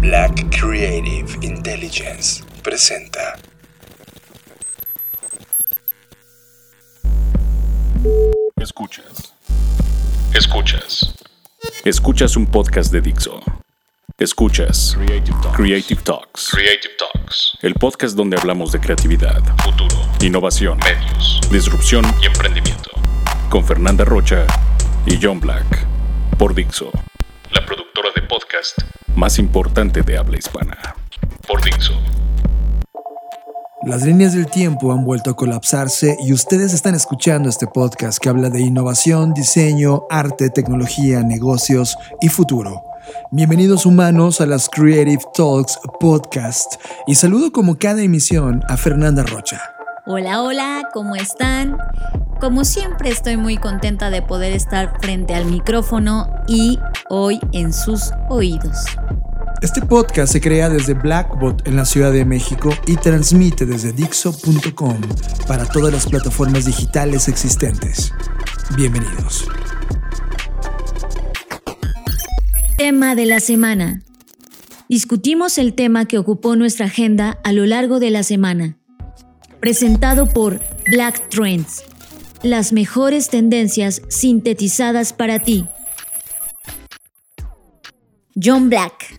Black Creative Intelligence presenta. Escuchas. Escuchas. Escuchas un podcast de Dixo. Escuchas Creative Talks. Creative Talks. Creative Talks. El podcast donde hablamos de creatividad, Futuro. innovación, Medios. disrupción Y emprendimiento. con Fernanda Rocha y John Black. Por Dixo, La productora de podcast más importante de habla hispana. por Dixo. Las líneas del tiempo han vuelto a colapsarse y ustedes están escuchando este podcast que habla de innovación, diseño, arte, tecnología, negocios y futuro. Bienvenidos humanos a las Creative Talks Podcast y saludo como cada emisión a Fernanda Rocha. Hola, hola, ¿cómo están? Como siempre estoy muy contenta de poder estar frente al micrófono y hoy en sus oídos. Este podcast se crea desde Blackbot en la Ciudad de México y transmite desde Dixo.com para todas las plataformas digitales existentes. Bienvenidos. Tema de la semana. Discutimos el tema que ocupó nuestra agenda a lo largo de la semana. Presentado por Black Trends. Las mejores tendencias sintetizadas para ti. John Black.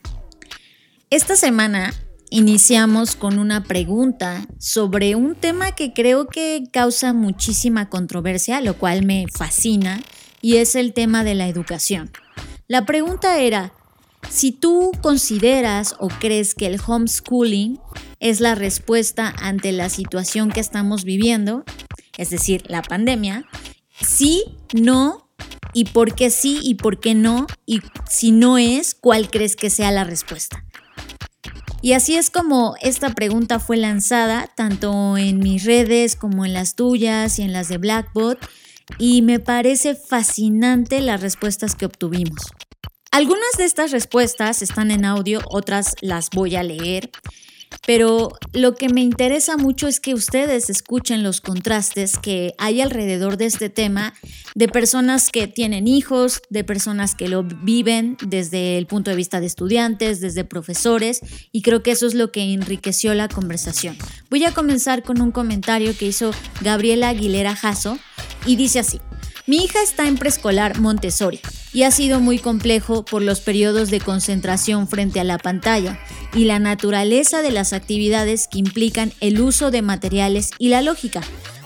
Esta semana iniciamos con una pregunta sobre un tema que creo que causa muchísima controversia, lo cual me fascina, y es el tema de la educación. La pregunta era, si tú consideras o crees que el homeschooling es la respuesta ante la situación que estamos viviendo, es decir, la pandemia, sí, no, y por qué sí y por qué no, y si no es, ¿cuál crees que sea la respuesta? Y así es como esta pregunta fue lanzada, tanto en mis redes como en las tuyas y en las de Blackbot, y me parece fascinante las respuestas que obtuvimos. Algunas de estas respuestas están en audio, otras las voy a leer, pero lo que me interesa mucho es que ustedes escuchen los contrastes que hay alrededor de este tema de personas que tienen hijos, de personas que lo viven desde el punto de vista de estudiantes, desde profesores, y creo que eso es lo que enriqueció la conversación. Voy a comenzar con un comentario que hizo Gabriela Aguilera Jasso y dice así. Mi hija está en preescolar Montessori y ha sido muy complejo por los periodos de concentración frente a la pantalla y la naturaleza de las actividades que implican el uso de materiales y la lógica,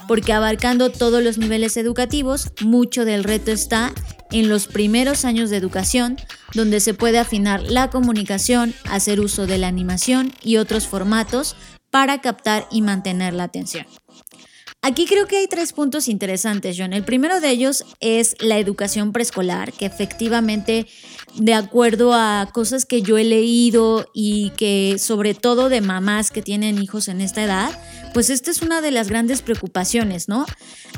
porque abarcando todos los niveles educativos, mucho del reto está en los primeros años de educación, donde se puede afinar la comunicación, hacer uso de la animación y otros formatos para captar y mantener la atención. Aquí creo que hay tres puntos interesantes, John. El primero de ellos es la educación preescolar, que efectivamente, de acuerdo a cosas que yo he leído y que sobre todo de mamás que tienen hijos en esta edad, pues esta es una de las grandes preocupaciones, ¿no?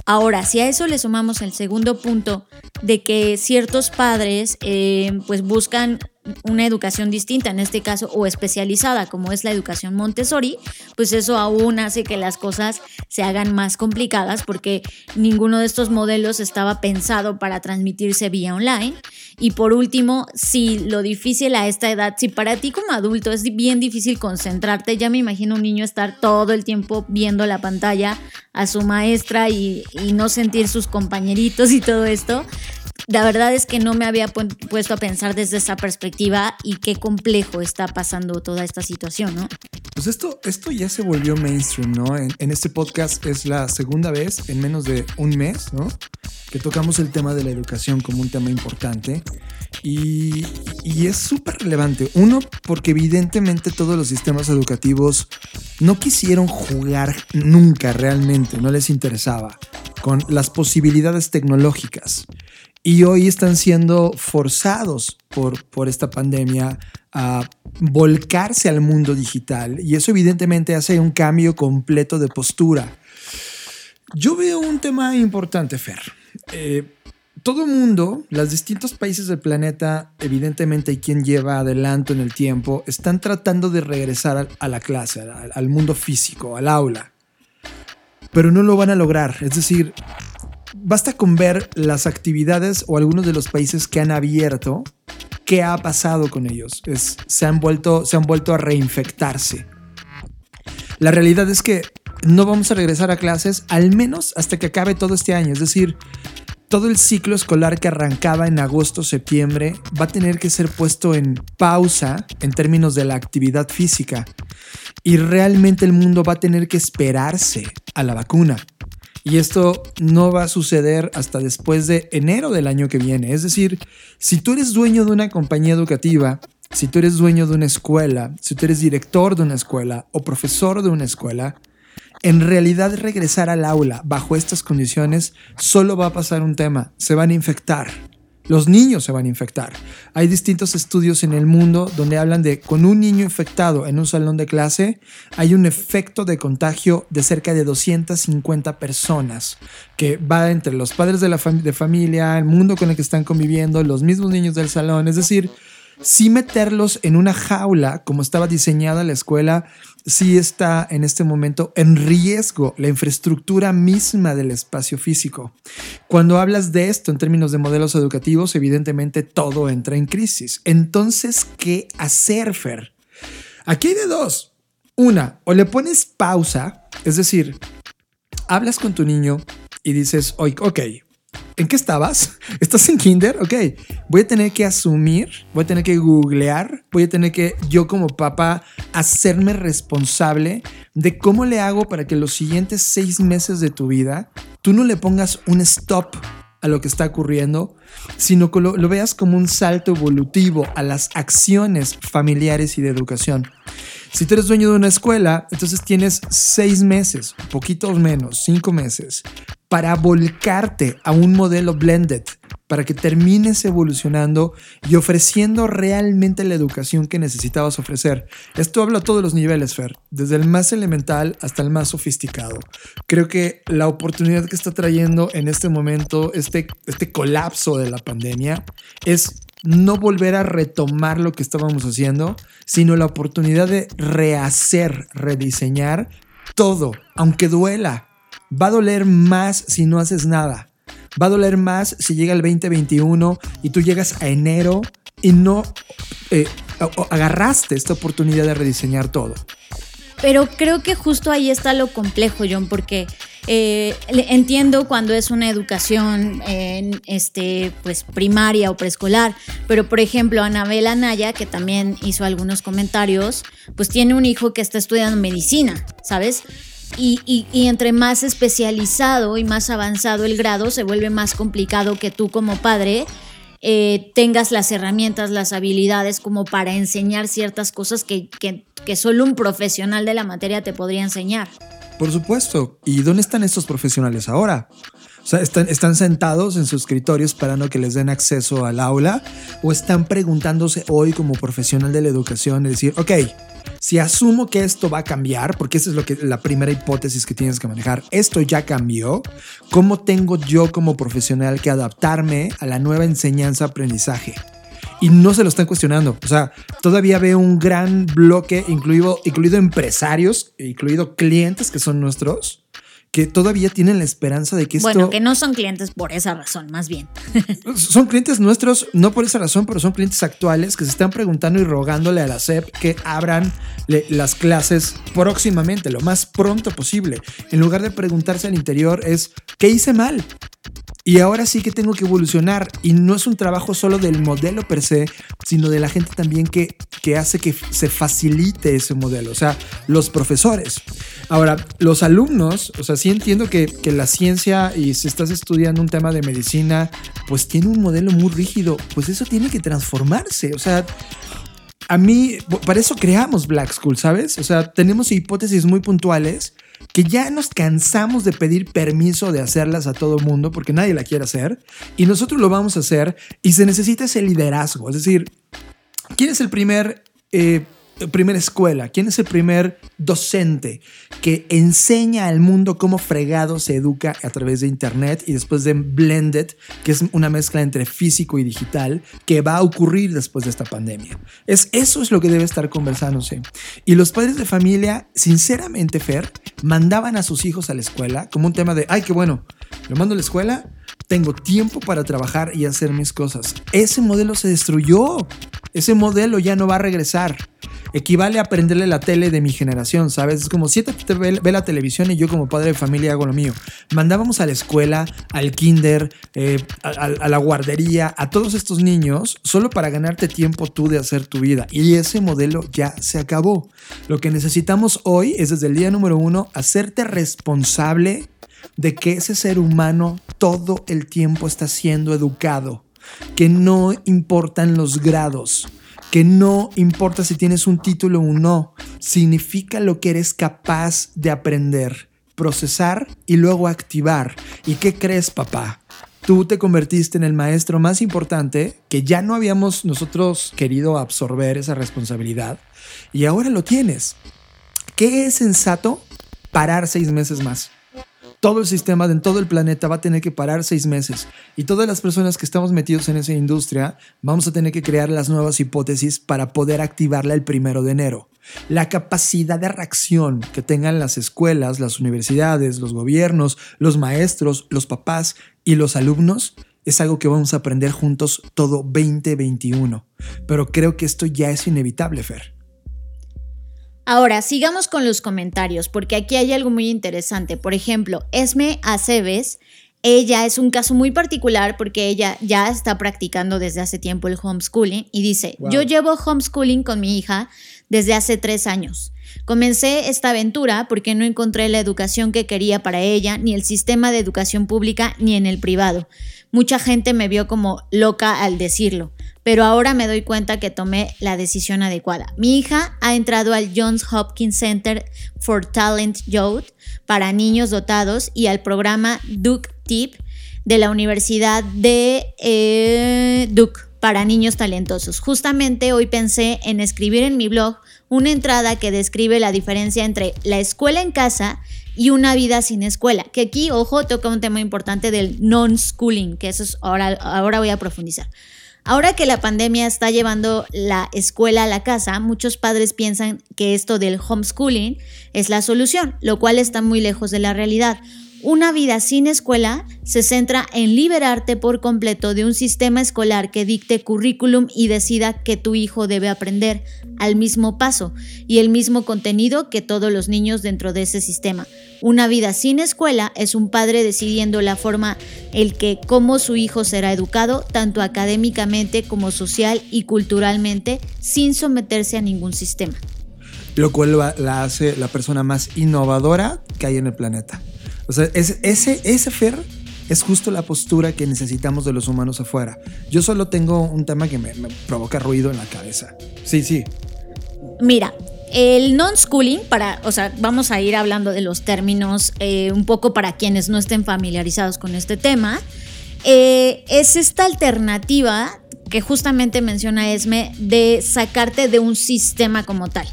Ahora, si a eso le sumamos el segundo punto de que ciertos padres eh, pues buscan una educación distinta, en este caso, o especializada, como es la educación Montessori, pues eso aún hace que las cosas se hagan más complicadas porque ninguno de estos modelos estaba pensado para transmitirse vía online. Y por último, si lo difícil a esta edad, si para ti como adulto es bien difícil concentrarte, ya me imagino un niño estar todo el tiempo viendo la pantalla a su maestra y, y no sentir sus compañeritos y todo esto, la verdad es que no me había puesto a pensar desde esa perspectiva y qué complejo está pasando toda esta situación, ¿no? Pues esto, esto ya se volvió mainstream, ¿no? En, en, este podcast es la segunda vez en menos de un mes, ¿no? Que tocamos el tema de la educación como un tema importante. Y, y es súper relevante. Uno, porque evidentemente todos los sistemas educativos no quisieron jugar nunca realmente, no les interesaba con las posibilidades tecnológicas. Y hoy están siendo forzados por, por esta pandemia a volcarse al mundo digital. Y eso evidentemente hace un cambio completo de postura. Yo veo un tema importante, Fer. Eh, todo mundo, los distintos países del planeta, evidentemente, y quien lleva adelanto en el tiempo, están tratando de regresar a la clase, al mundo físico, al aula. Pero no lo van a lograr. Es decir, basta con ver las actividades o algunos de los países que han abierto ¿qué ha pasado con ellos? Es, se, han vuelto, se han vuelto a reinfectarse. La realidad es que no vamos a regresar a clases al menos hasta que acabe todo este año. Es decir, todo el ciclo escolar que arrancaba en agosto, septiembre, va a tener que ser puesto en pausa en términos de la actividad física. Y realmente el mundo va a tener que esperarse a la vacuna. Y esto no va a suceder hasta después de enero del año que viene. Es decir, si tú eres dueño de una compañía educativa, si tú eres dueño de una escuela, si tú eres director de una escuela o profesor de una escuela, en realidad regresar al aula bajo estas condiciones solo va a pasar un tema, se van a infectar. Los niños se van a infectar. Hay distintos estudios en el mundo donde hablan de con un niño infectado en un salón de clase hay un efecto de contagio de cerca de 250 personas que va entre los padres de la de familia, el mundo con el que están conviviendo, los mismos niños del salón. Es decir, si meterlos en una jaula como estaba diseñada la escuela sí está en este momento en riesgo la infraestructura misma del espacio físico. Cuando hablas de esto en términos de modelos educativos, evidentemente todo entra en crisis. Entonces, ¿qué hacer, Fer? Aquí hay de dos. Una, o le pones pausa, es decir, hablas con tu niño y dices, ok, ¿En qué estabas? ¿Estás en kinder? Ok, voy a tener que asumir, voy a tener que googlear, voy a tener que yo como papá hacerme responsable de cómo le hago para que los siguientes seis meses de tu vida tú no le pongas un stop a lo que está ocurriendo, sino que lo, veas como un salto evolutivo a las acciones familiares y de educación. Si tú eres dueño de una escuela, entonces tienes seis meses, poquitos menos, cinco meses, para volcarte a un modelo blended, para que termines evolucionando y ofreciendo realmente la educación que necesitabas ofrecer. Esto habla a todos los niveles, Fer, desde el más elemental hasta el más sofisticado. Creo que la oportunidad que está trayendo en este momento, este, este colapso de la pandemia, es no volver a retomar lo que estábamos haciendo, sino la oportunidad de rehacer, rediseñar todo, aunque duela. Va a doler más si no haces nada. Va a doler más si llega el 2021 y tú llegas a enero y no eh, agarraste esta oportunidad de rediseñar todo. Pero creo que justo ahí está lo complejo, John, porque eh, entiendo cuando es una educación en este, pues, primaria o preescolar, pero por ejemplo, Anabel Anaya, que también hizo algunos comentarios, pues tiene un hijo que está estudiando medicina, ¿sabes? Y, y, entre más especializado y más avanzado el grado, se vuelve más complicado que tú como padre eh, tengas las herramientas, las habilidades como para enseñar ciertas cosas que, que, que solo un profesional de la materia te podría enseñar. Por supuesto. ¿Y dónde están estos profesionales ahora? O sea, están, están sentados en sus escritorios esperando que les den acceso al aula o están preguntándose hoy como profesional de la educación, es decir, ok, si asumo que esto va a cambiar, porque esa es lo que, la primera hipótesis que tienes que manejar, esto ya cambió, ¿cómo tengo yo como profesional que adaptarme a la nueva enseñanza-aprendizaje? y no se lo están cuestionando. O sea, todavía veo un gran bloque, incluido, incluido empresarios, incluido clientes que son nuestros, que todavía tienen la esperanza de que esto... Bueno, que no son clientes por esa razón, más bien. son clientes nuestros, no por esa razón, pero son clientes actuales que se están preguntando y rogándole a la SEP que abran las clases próximamente, lo más pronto posible. En lugar de preguntarse al interior es, ¿qué hice mal? Y ahora sí que tengo que evolucionar y no es un trabajo solo del modelo per se, sino de la gente también que, que hace que se facilite ese modelo, o sea, los profesores. Ahora, los alumnos, o sea, sí entiendo que, que la ciencia y si estás estudiando un tema de medicina, pues tiene un modelo muy rígido, pues eso tiene que transformarse, o sea, a mí, para eso creamos Black School, ¿sabes? O sea, tenemos hipótesis muy puntuales que ya nos cansamos de pedir permiso de hacerlas a todo mundo porque nadie la quiere hacer y nosotros lo vamos a hacer y se necesita ese liderazgo. Es decir, ¿quién es el primer... Eh, primera escuela? ¿Quién es el primer docente que enseña al mundo cómo fregado se educa a través de Internet y después de Blended, que es una mezcla entre físico y digital, que va a ocurrir después de esta pandemia? Es, eso es lo que debe estar conversándose. Y los padres de familia, sinceramente, Fer, mandaban a sus hijos a la escuela como un tema de, ay, qué bueno, lo mando a la escuela tengo tiempo para trabajar y hacer mis cosas. Ese modelo se destruyó. Ese modelo ya no va a regresar. Equivale a prenderle la tele de mi generación, ¿sabes? Es como siéntate, ve, ve la televisión y yo como padre de familia hago lo mío. Mandábamos a la escuela, al kinder, eh, a, a- a la guardería, a todos estos niños solo para ganarte tiempo tú de hacer tu vida. Y ese modelo ya se acabó. Lo que necesitamos hoy es desde el día número uno hacerte responsable de que ese ser humano todo el tiempo está siendo educado, que no importan los grados, que no importa si tienes un título o no, significa lo que eres capaz de aprender, procesar y luego activar. ¿Y qué crees, papá? Tú te convertiste en el maestro más importante que ya no habíamos nosotros querido absorber esa responsabilidad y ahora lo tienes. ¿Qué es sensato? Parar seis meses más todo el sistema en todo el planeta va a tener que parar seis meses. Y todas las personas que estamos metidos en esa industria vamos a tener que crear las nuevas hipótesis para poder activarla el primero de enero. La capacidad de reacción que tengan las escuelas, las universidades, los gobiernos, los maestros, los papás y los alumnos es algo que vamos a aprender juntos todo 2021. Pero creo que esto ya es inevitable, Fer. Ahora, sigamos con los comentarios, porque aquí hay algo muy interesante. Por ejemplo, Esme Aceves, ella es un caso muy particular porque ella ya está practicando desde hace tiempo el homeschooling y dice, Wow. yo llevo homeschooling con mi hija desde hace tres años. Comencé esta aventura porque no encontré la educación que quería para ella, ni el sistema de educación pública, ni en el privado. Mucha gente me vio como loca al decirlo, pero ahora me doy cuenta que tomé la decisión adecuada. Mi hija ha entrado al Johns Hopkins Center for Talent Youth para niños dotados y al programa Duke Tip de la Universidad de eh, Duke para niños talentosos. Justamente hoy pensé en escribir en mi blog una entrada que describe la diferencia entre la escuela en casa y una vida sin escuela. Que aquí, ojo, toca un tema importante del non-schooling, que eso es ahora, ahora voy a profundizar. Ahora que la pandemia está llevando la escuela a la casa, muchos padres piensan que esto del homeschooling es la solución, lo cual está muy lejos de la realidad. Una vida sin escuela se centra en liberarte por completo de un sistema escolar que dicte currículum y decida que tu hijo debe aprender al mismo paso y el mismo contenido que todos los niños dentro de ese sistema. Una vida sin escuela es un padre decidiendo la forma el que cómo su hijo será educado tanto académicamente como social y culturalmente sin someterse a ningún sistema. lo cual la, hace la persona más innovadora que hay en el planeta. O sea, es- ese, Fer es justo la postura que necesitamos de los humanos afuera. Yo solo tengo un tema que me, me provoca ruido en la cabeza. Sí, sí. Mira, el non-schooling, para, o sea, vamos a ir hablando de los términos eh, un poco para quienes no estén familiarizados con este tema, eh, es esta alternativa que justamente menciona Esme de sacarte de un sistema como tal.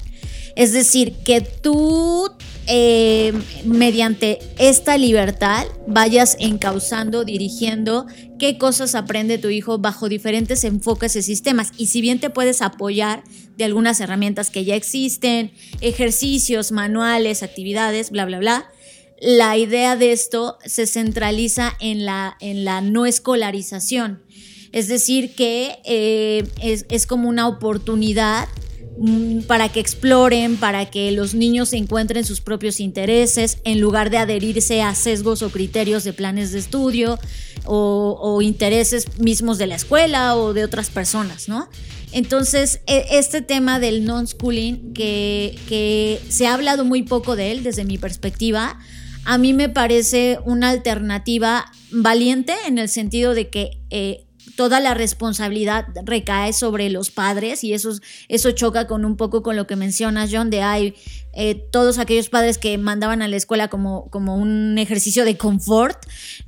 Es decir, que tú eh, mediante esta libertad vayas encauzando, dirigiendo qué cosas aprende tu hijo bajo diferentes enfoques y sistemas. Y si bien te puedes apoyar de algunas herramientas que ya existen, ejercicios, manuales, actividades, bla, bla, bla, la idea de esto se centraliza en la, en la no escolarización. Es decir, que eh, es, es como una oportunidad para que exploren, para que los niños encuentren sus propios intereses, en lugar de adherirse a sesgos o criterios de planes de estudio o, intereses mismos de la escuela o de otras personas, ¿no? Entonces, e- este tema del non-schooling, que, que se ha hablado muy poco de él desde mi perspectiva, a mí me parece una alternativa valiente en el sentido de que eh, toda la responsabilidad recae sobre los padres y eso, eso choca con un poco con lo que mencionas, John, de hay eh, todos aquellos padres que mandaban a la escuela como, como un ejercicio de confort,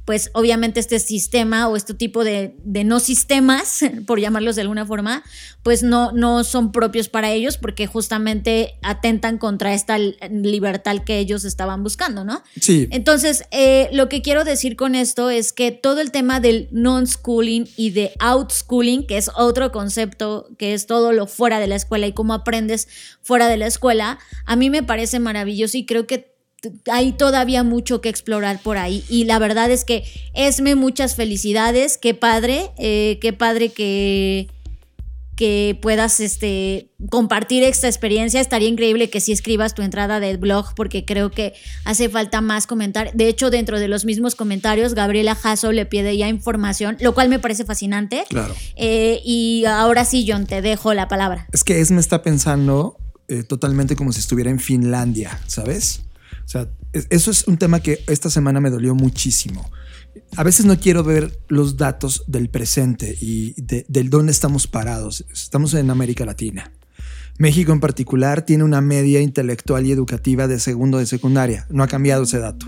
pues obviamente este sistema o este tipo de, de no sistemas, por llamarlos de alguna forma, pues no, no son propios para ellos porque justamente atentan contra esta libertad que ellos estaban buscando, ¿no? Sí. Entonces, eh, lo que quiero decir con esto es que todo el tema del non-schooling y de out-schooling, que es otro concepto, que es todo lo fuera de la escuela y cómo aprendes fuera de la escuela, a mí me parece maravilloso y creo que hay todavía mucho que explorar por ahí. Y la verdad es que Esme, muchas felicidades. Qué padre, eh, qué padre que, que puedas este, compartir esta experiencia. Estaría increíble que si escribas tu entrada del blog porque creo que hace falta más comentar. De hecho, dentro de los mismos comentarios, Gabriela Jasso le pide ya información, lo cual me parece fascinante. Claro. Eh, y ahora sí, John, te dejo la palabra. Es que Esme está pensando eh, totalmente como si estuviera en Finlandia, ¿sabes? O sea, eso es un tema que esta semana me dolió muchísimo a veces no quiero ver los datos del presente y de, dónde estamos parados. Estamos en América Latina. México en particular tiene una media intelectual y educativa de segundo de secundaria. No ha cambiado ese dato.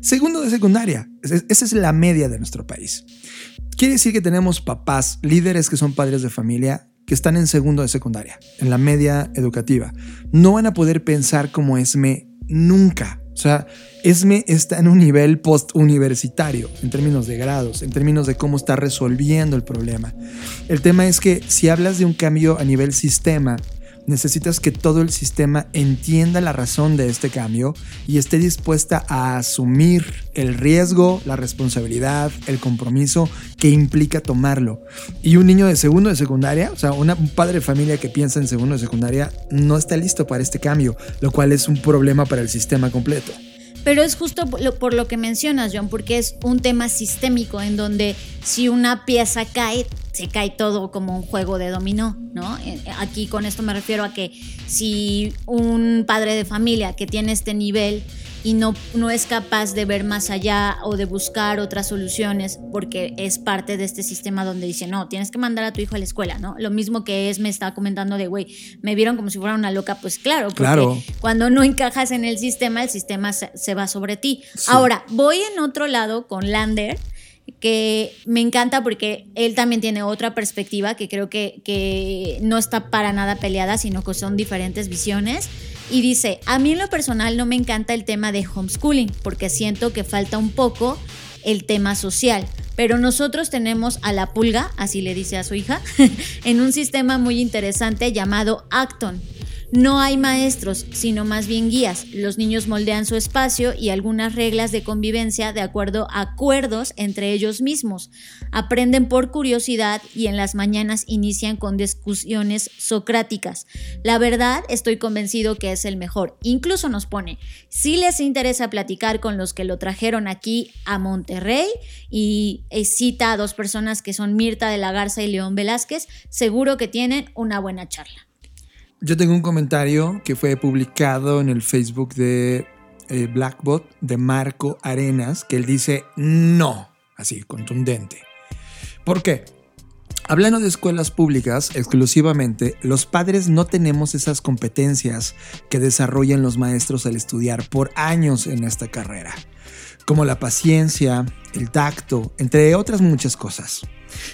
Segundo de secundaria. Esa es la media de nuestro país. Quiere decir que tenemos papás, líderes que son padres de familia, que están en segundo de secundaria, en la media educativa. No van a poder pensar como ESME nunca. O sea, ESME está en un nivel post-universitario en términos de grados, en términos de cómo está resolviendo el problema. El tema es que si hablas de un cambio a nivel sistema, necesitas que todo el sistema entienda la razón de este cambio y esté dispuesta a asumir el riesgo, la responsabilidad, el compromiso que implica tomarlo. Y un niño de segundo de secundaria, o sea, un padre de familia que piensa en segundo de secundaria, no está listo para este cambio, lo cual es un problema para el sistema completo. Pero es justo por lo que mencionas, John, porque es un tema sistémico en donde si una pieza cae, se cae todo como un juego de dominó, ¿no? Eh, aquí con esto me refiero a que si un padre de familia que tiene este nivel y no, no es capaz de ver más allá o de buscar otras soluciones porque es parte de este sistema donde dice, no, tienes que mandar a tu hijo a la escuela, ¿no? Lo mismo que es, me está comentando de, güey, me vieron como si fuera una loca, pues claro, porque claro. cuando no encajas en el sistema, el sistema se, va sobre ti. Ahora, voy en otro lado con Lander que me encanta porque él también tiene otra perspectiva que creo que, que, no está para nada peleada, sino que son diferentes visiones. Y dice, a mí en lo personal no me encanta el tema de homeschooling porque siento que falta un poco el tema social. Pero nosotros tenemos a la pulga, así le dice a su hija, en un sistema muy interesante llamado Acton no hay maestros, sino más bien guías. Los niños moldean su espacio y algunas reglas de convivencia de acuerdo a acuerdos entre ellos mismos. Aprenden por curiosidad y en las mañanas inician con discusiones socráticas. La verdad, estoy convencido que es el mejor. Incluso nos pone, si les interesa platicar con los que lo trajeron aquí a Monterrey y cita a dos personas que son Mirta de la Garza y León Velázquez, seguro que tienen una buena charla. Yo tengo un comentario que fue publicado en el Facebook de eh, Blackbot de Marco Arenas, que él dice no, así, contundente. ¿Por qué? Hablando de escuelas públicas exclusivamente, los padres no tenemos esas competencias que desarrollan los maestros al estudiar por años en esta carrera, como la paciencia, el tacto, entre otras muchas cosas,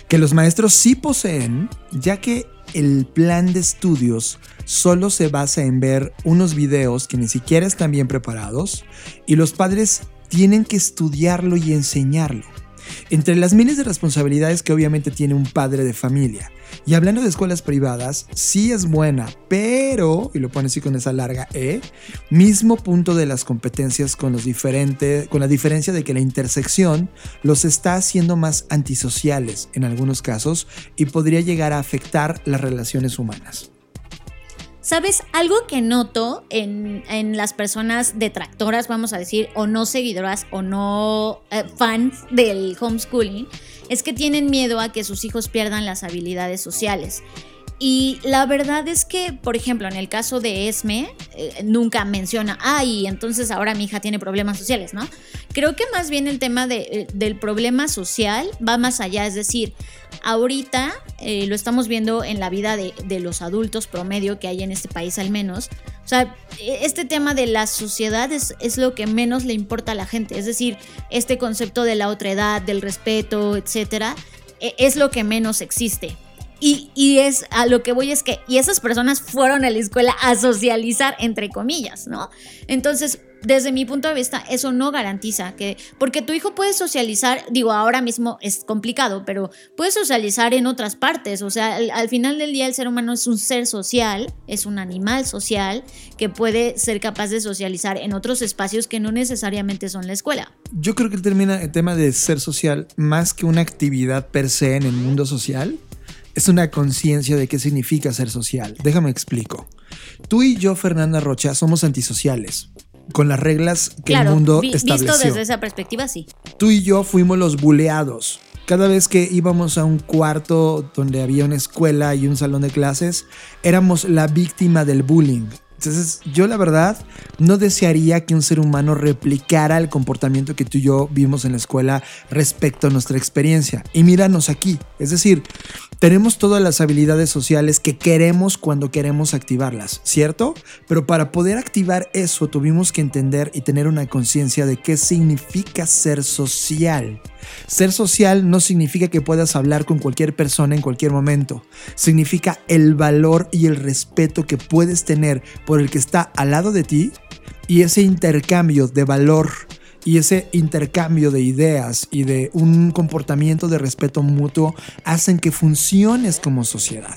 que los maestros sí poseen, ya que el plan de estudios solo se basa en ver unos videos que ni siquiera están bien preparados y los padres tienen que estudiarlo y enseñarlo. Entre las miles de responsabilidades que obviamente tiene un padre de familia, y hablando de escuelas privadas, sí es buena, pero, y lo pone así con esa larga E, mismo punto de las competencias con los diferentes, con la diferencia de que la intersección los está haciendo más antisociales en algunos casos y podría llegar a afectar las relaciones humanas. ¿Sabes? Algo que noto en, las personas detractoras, vamos a decir, o no seguidoras o no eh, fans del homeschooling, es que tienen miedo a que sus hijos pierdan las habilidades sociales. Y la verdad es que, por ejemplo, en el caso de Esme, eh, nunca menciona, ay, entonces ahora mi hija tiene problemas sociales, ¿no? Creo que más bien el tema eh, del problema social va más allá, es decir, ahorita eh, lo estamos viendo en la vida de, de, los adultos promedio que hay en este país al menos. O sea, e, este tema de la sociedad es, es lo que menos le importa a la gente, es decir, este concepto de la otra edad, del respeto, etcétera, e, es lo que menos existe. Y, es a lo que voy es que, y esas personas fueron a la escuela a socializar, entre comillas, ¿no? Entonces, desde mi punto de vista, eso no garantiza que, porque tu hijo puede socializar, digo, ahora mismo es complicado, pero puede socializar en otras partes. O sea, al, al, final del día el ser humano es un ser social, es un animal social que puede ser capaz de socializar en otros espacios que no necesariamente son la escuela. Yo creo que termina el tema de ser social más que una actividad per se en el mundo social. Es una conciencia de qué significa ser social. Déjame explico. Tú y yo, Fernanda Rocha, somos antisociales con las reglas que claro, el mundo vi, estableció. Visto desde esa perspectiva, sí. Tú y yo fuimos los buleados. Cada vez que íbamos a un cuarto donde había una escuela y un salón de clases, éramos la víctima del bullying. Entonces, yo la verdad no desearía que un ser humano replicara el comportamiento que tú y yo vimos en la escuela respecto a nuestra experiencia. Y míranos aquí. Es decir, tenemos todas las habilidades sociales que queremos cuando queremos activarlas, ¿cierto? Pero para poder activar eso tuvimos que entender y tener una conciencia de qué significa ser social. Ser social no significa que puedas hablar con cualquier persona en cualquier momento. Significa el valor y el respeto que puedes tener por el que está al lado de ti y ese intercambio de valor y ese intercambio de ideas y de un comportamiento de respeto mutuo hacen que funciones como sociedad.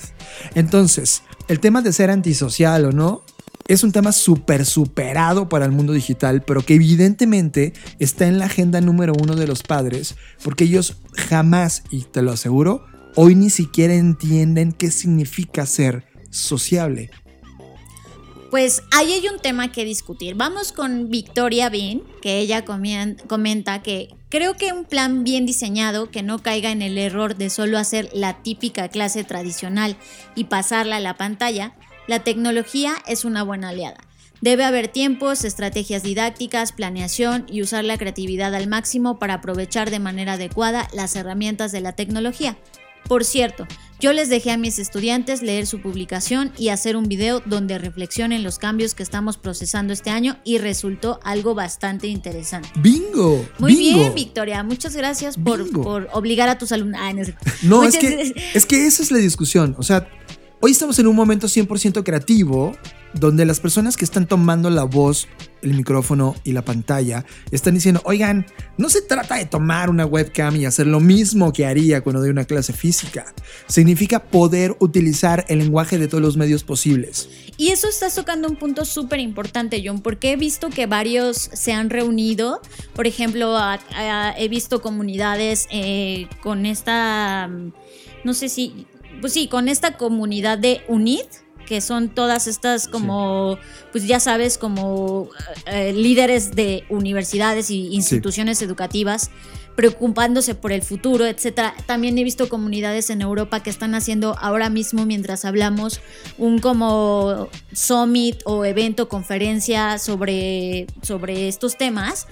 Entonces, el tema de ser antisocial o no es un tema súper superado para el mundo digital, pero que evidentemente está en la agenda número uno de los padres, porque ellos jamás, y te lo aseguro, hoy ni siquiera entienden qué significa ser sociable. Pues ahí hay un tema que discutir. Vamos con Victoria Bean, que ella comenta que creo que un plan bien diseñado que no caiga en el error de solo hacer la típica clase tradicional y pasarla a la pantalla, la tecnología es una buena aliada. Debe haber tiempos, estrategias didácticas, planeación y usar la creatividad al máximo para aprovechar de manera adecuada las herramientas de la tecnología. Por cierto, yo les dejé a mis estudiantes leer su publicación y hacer un video donde reflexionen los cambios que estamos procesando este año y resultó algo bastante interesante. ¡Bingo! Muy bingo. bien, Victoria. Muchas gracias por, por, obligar a tus alumnos. Ah, no, no es, que, es que esa es la discusión. O sea, hoy estamos en un momento 100% creativo donde las personas que están tomando la voz, el micrófono y la pantalla están diciendo, oigan, no se trata de tomar una webcam y hacer lo mismo que haría cuando doy una clase física. Significa poder utilizar el lenguaje de todos los medios posibles. Y eso estás tocando un punto súper importante, John, porque he visto que varios se han reunido. Por ejemplo, he visto comunidades eh, con esta, no sé si, pues sí, con esta comunidad de UNID que son todas estas como, sí. pues ya sabes, como eh, líderes de universidades y instituciones sí. educativas preocupándose por el futuro, etcétera. También he visto comunidades en Europa que están haciendo ahora mismo, mientras hablamos, un como summit o evento, conferencia sobre, sobre estos temas.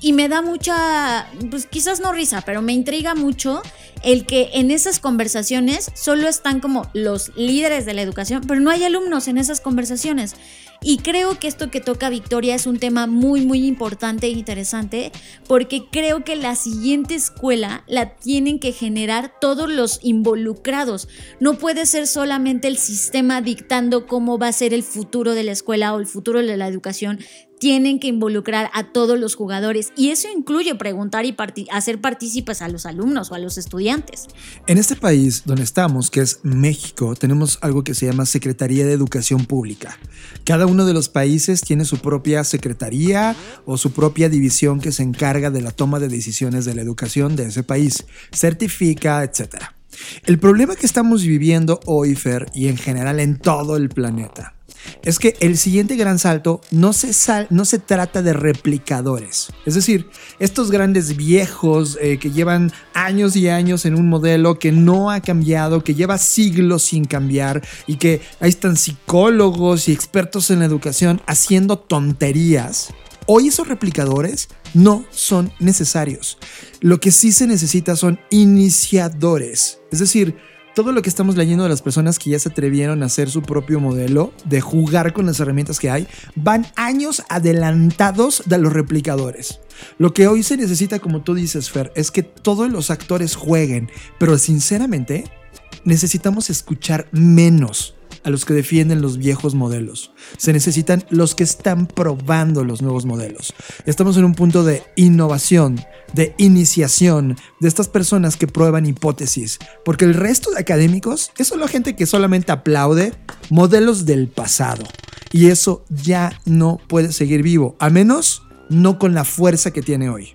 Y me da mucha, pues quizás no risa, pero me intriga mucho el que en esas conversaciones solo están como los líderes de la educación, pero no hay alumnos en esas conversaciones. Y creo que esto que toca Victoria es un tema muy, muy importante e interesante porque creo que la siguiente escuela la tienen que generar todos los involucrados. No puede ser solamente el sistema dictando cómo va a ser el futuro de la escuela o el futuro de la educación tienen que involucrar a todos los jugadores y eso incluye preguntar y hacer partícipes a los alumnos o a los estudiantes. En este país donde estamos, que es México, tenemos algo que se llama Secretaría de Educación Pública. Cada uno de los países tiene su propia secretaría o su propia división que se encarga de la toma de decisiones de la educación de ese país, certifica, etcétera. El problema que estamos viviendo hoy, Fer, y en general en todo el planeta, es que el siguiente gran salto no se, sal, no se trata de replicadores. Es decir, estos grandes viejos eh, que llevan años y años en un modelo que no ha cambiado, que lleva siglos sin cambiar y que ahí están psicólogos y expertos en la educación haciendo tonterías. Hoy esos replicadores no son necesarios. Lo que sí se necesita son iniciadores. Es decir, todo lo que estamos leyendo de las personas que ya se atrevieron a hacer su propio modelo, de jugar con las herramientas que hay, van años adelantados de los replicadores. Lo que hoy se necesita, como tú dices, Fer, es que todos los actores jueguen, pero sinceramente necesitamos escuchar menos. A los que defienden los viejos modelos. Se necesitan los que están probando los nuevos modelos. Estamos en un punto de innovación, de iniciación de estas personas que prueban hipótesis, porque el resto de académicos es solo gente que solamente aplaude modelos del pasado. Y eso ya no puede seguir vivo, a menos no con la fuerza que tiene hoy.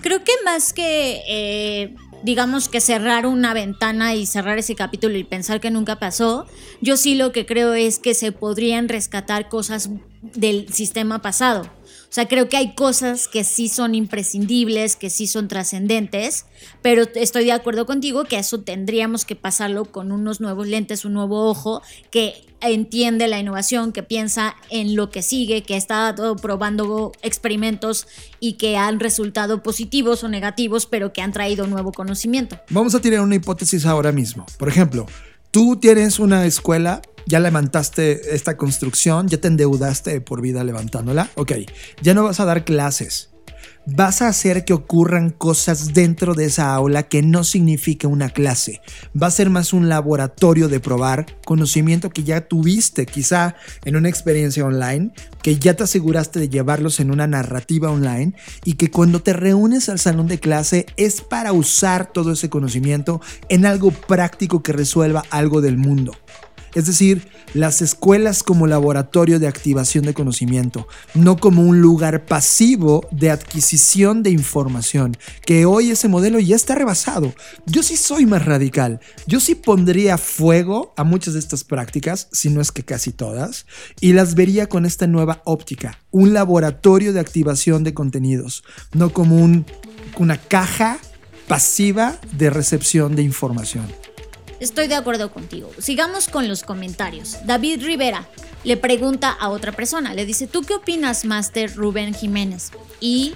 Creo que más que, eh, digamos que cerrar una ventana y cerrar ese capítulo y pensar que nunca pasó, yo sí lo que creo es que se podrían rescatar cosas del sistema pasado. O sea, creo que hay cosas que sí son imprescindibles, que sí son trascendentes, pero estoy de acuerdo contigo que eso tendríamos que pasarlo con unos nuevos lentes, un nuevo ojo que entiende la innovación, que piensa en lo que sigue, que está probando experimentos y que han resultado positivos o negativos, pero que han traído nuevo conocimiento. Vamos a tirar una hipótesis ahora mismo. Por ejemplo, tú tienes una escuela ya levantaste esta construcción, ya te endeudaste por vida levantándola, ok, ya no vas a dar clases. Vas a hacer que ocurran cosas dentro de esa aula que no significa una clase. Va a ser más un laboratorio de probar conocimiento que ya tuviste quizá en una experiencia online, que ya te aseguraste de llevarlos en una narrativa online y que cuando te reúnes al salón de clase es para usar todo ese conocimiento en algo práctico que resuelva algo del mundo es decir, las escuelas como laboratorio de activación de conocimiento, no como un lugar pasivo de adquisición de información, que hoy ese modelo ya está rebasado. Yo sí soy más radical, yo sí pondría fuego a muchas de estas prácticas, si no es que casi todas, y las vería con esta nueva óptica, un laboratorio de activación de contenidos, no como una caja pasiva de recepción de información. Estoy de acuerdo contigo. Sigamos con los comentarios. David Rivera le pregunta a otra persona, le dice, ¿tú qué opinas, Master Rubén Jiménez? Y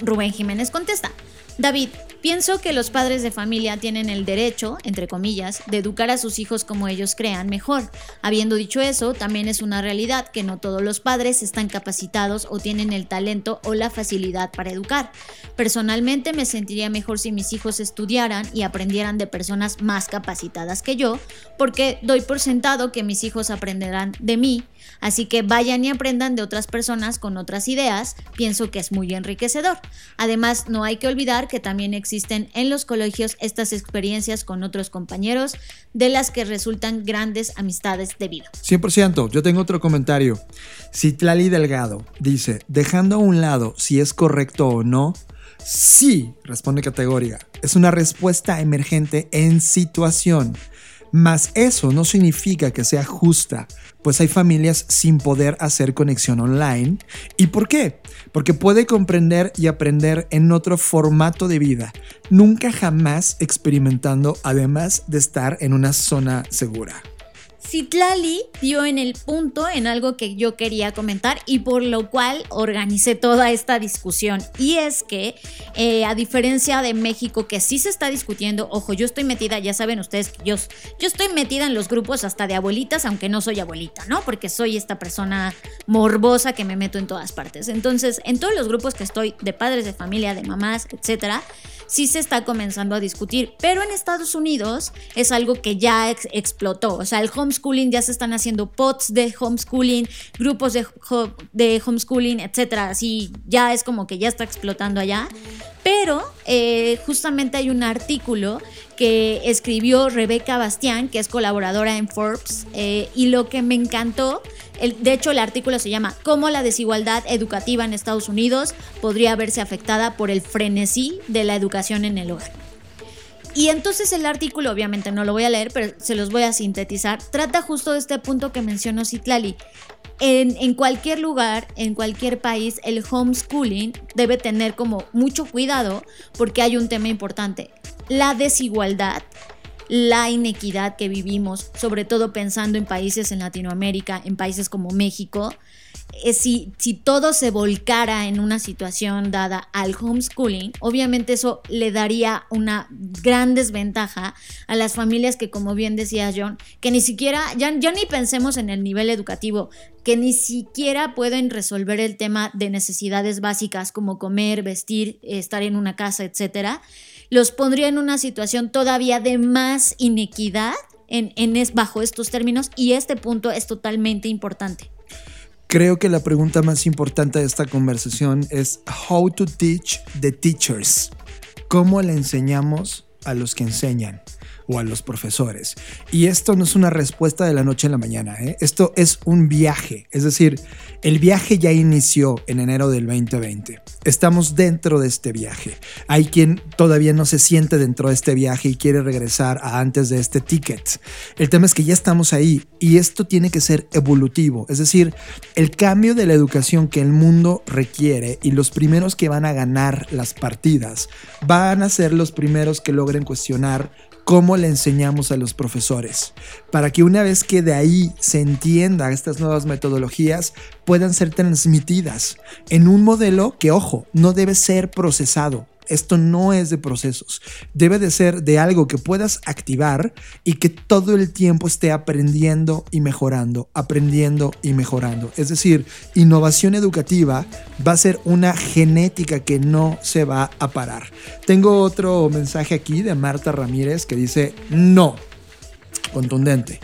Rubén Jiménez contesta, David, Pienso que los padres de familia tienen el derecho, entre comillas, de educar a sus hijos como ellos crean mejor. Habiendo dicho eso, también es una realidad que no todos los padres están capacitados o tienen el talento o la facilidad para educar. Personalmente me sentiría mejor si mis hijos estudiaran y aprendieran de personas más capacitadas que yo, porque doy por sentado que mis hijos aprenderán de mí Así que vayan y aprendan de otras personas con otras ideas, pienso que es muy enriquecedor. Además, no hay que olvidar que también existen en los colegios estas experiencias con otros compañeros de las que resultan grandes amistades de vida. 100%, yo tengo otro comentario. Citlali Delgado dice, dejando a un lado si es correcto o no, sí, responde categoría. Es una respuesta emergente en situación. Mas eso no significa que sea justa, pues hay familias sin poder hacer conexión online. ¿Y por qué? Porque puede comprender y aprender en otro formato de vida, nunca jamás experimentando además de estar en una zona segura. Citlali dio en el punto en algo que yo quería comentar y por lo cual organicé toda esta discusión. Y es que, eh, a diferencia de México, que sí se está discutiendo, ojo, yo estoy metida, ya saben ustedes que yo, yo estoy metida en los grupos hasta de abuelitas, aunque no soy abuelita, ¿no? Porque soy esta persona morbosa que me meto en todas partes. Entonces, en todos los grupos que estoy, de padres de familia, de mamás, etcétera, sí se está comenzando a discutir. Pero en Estados Unidos es algo que ya explotó. O sea, el homeschooling ya se están haciendo pods de homeschooling, grupos de, de homeschooling, etcétera. Así ya es como que ya está explotando allá. Pero eh, justamente hay un artículo que escribió Rebeca Bastián, que es colaboradora en Forbes, eh, y lo que me encantó, de hecho el artículo se llama Cómo la desigualdad educativa en Estados Unidos podría verse afectada por el frenesí de la educación en el hogar. Y entonces el artículo, obviamente no lo voy a leer, pero se los voy a sintetizar, trata justo de este punto que mencionó Citlali. En, cualquier lugar, en cualquier país, el homeschooling debe tener como mucho cuidado porque hay un tema importante. La desigualdad, la inequidad que vivimos, sobre todo pensando en países en Latinoamérica, en países como México, eh, si, si todo se volcara en una situación dada al homeschooling, obviamente eso le daría una gran desventaja a las familias que, como bien decía John, que ni siquiera, ya, ya ni pensemos en el nivel educativo, que ni siquiera pueden resolver el tema de necesidades básicas como comer, vestir, estar en una casa, etcétera, los pondría en una situación todavía de más inequidad en, bajo estos términos y este punto es totalmente importante. Creo que la pregunta más importante de esta conversación es how to teach the teachers. ¿Cómo le enseñamos a los que enseñan? O a los profesores. Y esto no es una respuesta de la noche a la mañana, ¿eh? esto es un viaje, es decir, el viaje ya inició en enero del 2020. Estamos dentro de este viaje. Hay quien todavía no se siente dentro de este viaje y quiere regresar a antes de este ticket. El tema es que ya estamos ahí y esto tiene que ser evolutivo, es decir, el cambio de la educación que el mundo requiere y los primeros que van a ganar las partidas van a ser los primeros que logren cuestionar cómo le enseñamos a los profesores, para que una vez que de ahí se entienda estas nuevas metodologías, puedan ser transmitidas en un modelo que, ojo, no debe ser procesado, esto no es de procesos. Debe de ser de algo que puedas activar y que todo el tiempo esté aprendiendo y mejorando, aprendiendo y mejorando. Es decir, innovación educativa va a ser una genética que no se va a parar. Tengo otro mensaje aquí de Marta Ramírez que dice, no, contundente.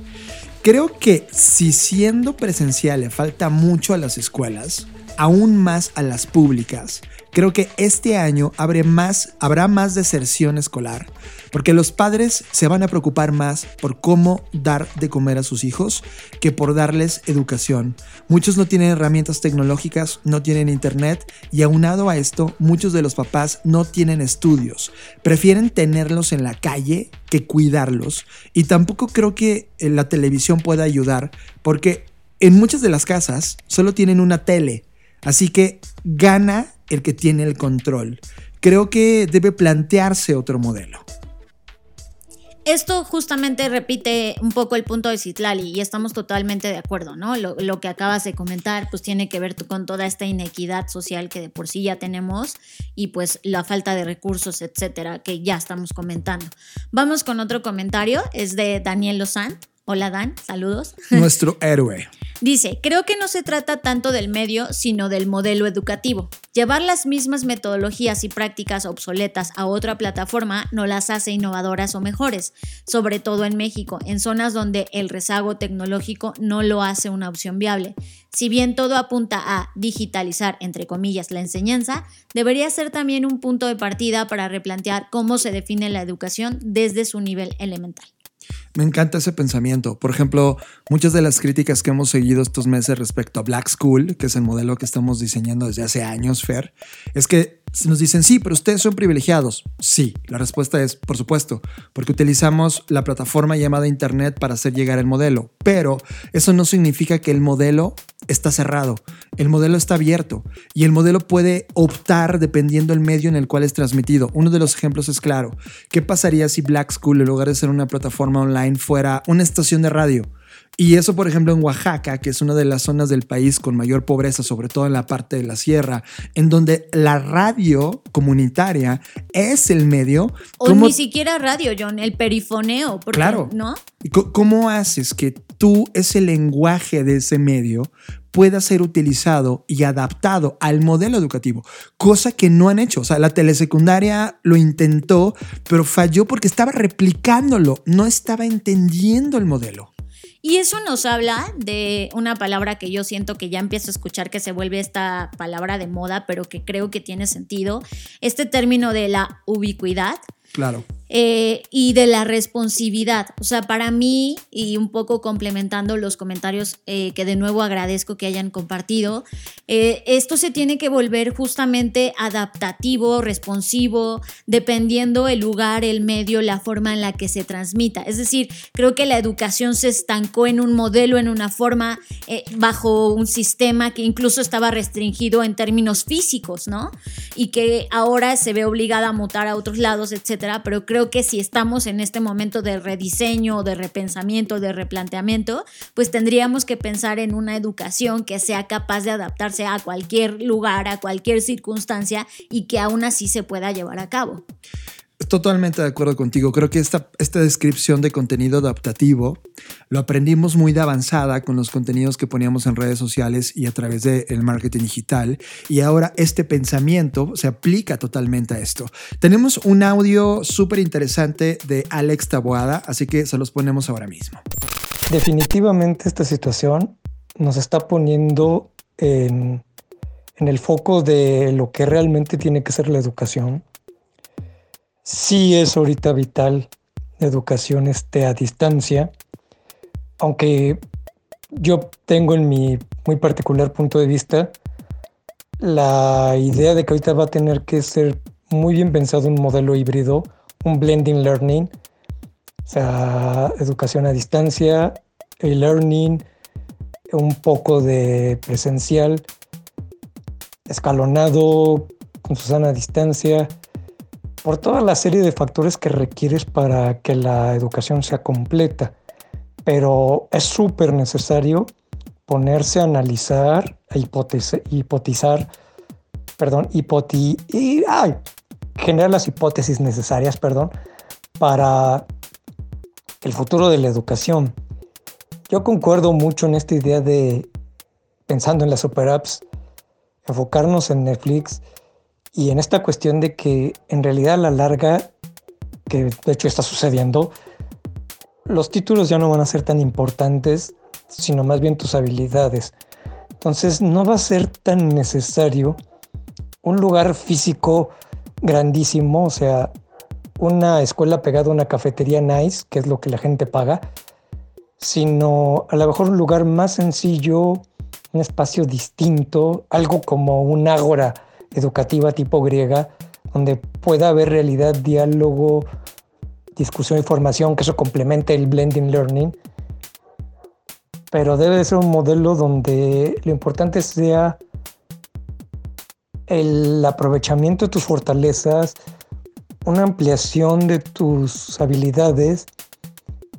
Creo que si siendo presencial le falta mucho a las escuelas, aún más a las públicas, Creo que este año habrá más deserción escolar, porque los padres se van a preocupar más por cómo dar de comer a sus hijos que por darles educación. Muchos no tienen herramientas tecnológicas, no tienen internet y aunado a esto, muchos de los papás no tienen estudios. Prefieren tenerlos en la calle que cuidarlos y tampoco creo que eh, la televisión pueda ayudar porque en muchas de las casas solo tienen una tele. Así que gana el que tiene el control. Creo que debe plantearse otro modelo. Esto justamente repite un poco el punto de Citlali y estamos totalmente de acuerdo, ¿no? Lo, que acabas de comentar pues tiene que ver con toda esta inequidad social que de por sí ya tenemos y pues la falta de recursos, etcétera, que ya estamos comentando. Vamos con otro comentario, es de Daniel Lozán. Hola Dan, saludos. Nuestro héroe. Dice, creo que no se trata tanto del medio, sino del modelo educativo. Llevar las mismas metodologías y prácticas obsoletas a otra plataforma no las hace innovadoras o mejores, sobre todo en México, en zonas donde el rezago tecnológico no lo hace una opción viable. Si bien todo apunta a digitalizar, entre comillas, la enseñanza, debería ser también un punto de partida para replantear cómo se define la educación desde su nivel elemental. Me encanta ese pensamiento. Por ejemplo, muchas de las críticas que hemos seguido estos meses respecto a Black School, que es el modelo que estamos diseñando desde hace años, Fer, es que nos dicen, sí, pero ustedes son privilegiados. Sí, la respuesta es, por supuesto, porque utilizamos la plataforma llamada Internet para hacer llegar el modelo. Pero eso no significa que el modelo está cerrado. El modelo está abierto y el modelo puede optar dependiendo del medio en el cual es transmitido. Uno de los ejemplos es claro. ¿Qué pasaría si Black School, en lugar de ser una plataforma online, fuera una estación de radio? Y eso, por ejemplo, en Oaxaca, que es una de las zonas del país con mayor pobreza, sobre todo en la parte de la sierra, en donde la radio comunitaria es el medio. O ni siquiera radio, John, el perifoneo. claro. ¿No? ¿Cómo haces que tú, ese lenguaje de ese medio, pueda ser utilizado y adaptado al modelo educativo, cosa que no han hecho. O sea, la telesecundaria lo intentó, pero falló porque estaba replicándolo, no estaba entendiendo el modelo. Y eso nos habla de una palabra que yo siento que ya empiezo a escuchar que se vuelve esta palabra de moda, pero que creo que tiene sentido. Este término de la ubicuidad. Claro. Eh, y de la responsividad. O sea, para mí, y un poco complementando los comentarios eh, que de nuevo agradezco que hayan compartido, eh, esto se tiene que volver justamente adaptativo, responsivo, dependiendo el lugar, el medio, la forma en la que se transmita. Es decir, creo que la educación se estancó en un modelo, en una forma, bajo un sistema que incluso estaba restringido en términos físicos, ¿no? Y que ahora se ve obligada a mutar a otros lados, pero creo que si estamos en este momento de rediseño, de repensamiento, de replanteamiento, pues tendríamos que pensar en una educación que sea capaz de adaptarse a cualquier lugar, a cualquier circunstancia y que aún así se pueda llevar a cabo. Totalmente de acuerdo contigo. Creo que esta, esta descripción de contenido adaptativo lo aprendimos muy de avanzada con los contenidos que poníamos en redes sociales y a través del marketing digital. Y ahora este pensamiento se aplica totalmente a esto. Tenemos un audio súper interesante de Alex Taboada, así que se los ponemos ahora mismo. Definitivamente esta situación nos está poniendo en, en el foco de lo que realmente tiene que ser la educación sí es ahorita vital educación esté a distancia, aunque yo tengo en mi muy particular punto de vista la idea de que ahorita va a tener que ser muy bien pensado un modelo híbrido, un blending learning, o sea, educación a distancia, e-learning, un poco de presencial, escalonado, con su sana distancia, por toda la serie de factores que requieres para que la educación sea completa. Pero es súper necesario ponerse a analizar, a hipotizar, perdón, hipoti ay, generar las hipótesis necesarias, perdón, para el futuro de la educación. Yo concuerdo mucho en esta idea de, pensando en las super apps, enfocarnos en Netflix, y en esta cuestión de que en realidad a la larga, que de hecho está sucediendo, los títulos ya no van a ser tan importantes, sino más bien tus habilidades. Entonces no va a ser tan necesario un lugar físico grandísimo, o sea, una escuela pegada a una cafetería nice, que es lo que la gente paga, sino a lo mejor un lugar más sencillo, un espacio distinto, algo como un ágora educativa tipo griega, donde pueda haber realidad, diálogo, discusión y formación, que eso complemente el blending learning. Pero debe ser un modelo donde lo importante sea el aprovechamiento de tus fortalezas, una ampliación de tus habilidades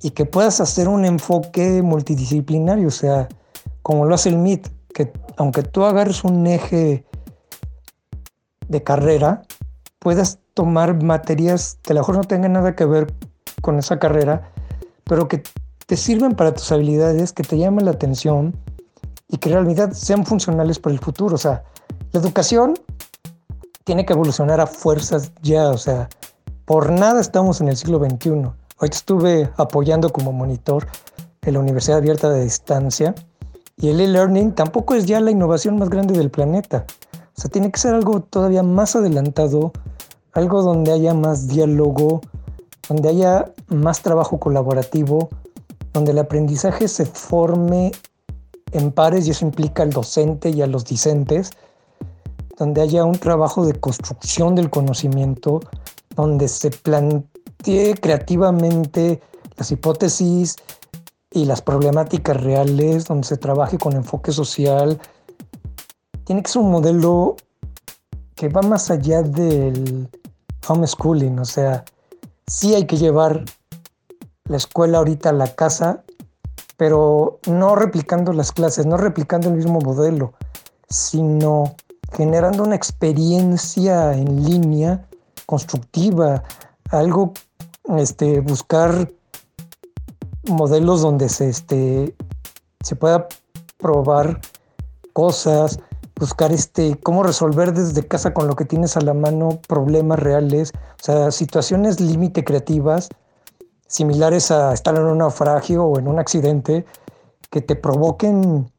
y que puedas hacer un enfoque multidisciplinario, o sea, como lo hace el MIT, que aunque tú agarres un eje de carrera puedas tomar materias que a lo mejor no tengan nada que ver con esa carrera, pero que te sirven para tus habilidades, que te llamen la atención y que en realidad sean funcionales para el futuro. O sea, la educación tiene que evolucionar a fuerzas ya, o sea, por nada estamos en el siglo XXI. Hoy estuve apoyando como monitor en la Universidad Abierta de Distancia y el e-learning tampoco es ya la innovación más grande del planeta. O sea, tiene que ser algo todavía más adelantado, algo donde haya más diálogo, donde haya más trabajo colaborativo, donde el aprendizaje se forme en pares y eso implica al docente y a los discentes, donde haya un trabajo de construcción del conocimiento, donde se plantee creativamente las hipótesis y las problemáticas reales, donde se trabaje con enfoque social, tiene que ser un modelo que va más allá del homeschooling, o sea, sí hay que llevar la escuela ahorita a la casa, pero no replicando las clases, no replicando el mismo modelo, sino generando una experiencia en línea constructiva, algo, este, buscar modelos donde se, este, se pueda probar cosas, buscar este, cómo resolver desde casa con lo que tienes a la mano problemas reales, o sea, situaciones límite creativas, similares a estar en un naufragio o en un accidente, que te provoquen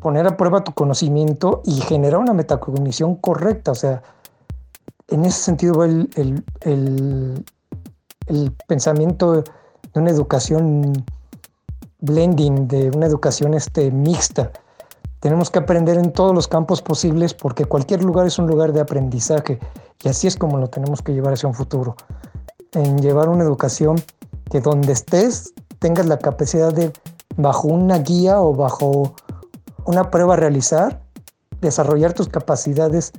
poner a prueba tu conocimiento y generar una metacognición correcta. O sea, en ese sentido el, el, el pensamiento de una educación blending, de una educación este, mixta tenemos que aprender en todos los campos posibles porque cualquier lugar es un lugar de aprendizaje y así es como lo tenemos que llevar hacia un futuro. En llevar una educación que donde estés tengas la capacidad de, bajo una guía o bajo una prueba realizar, desarrollar tus capacidades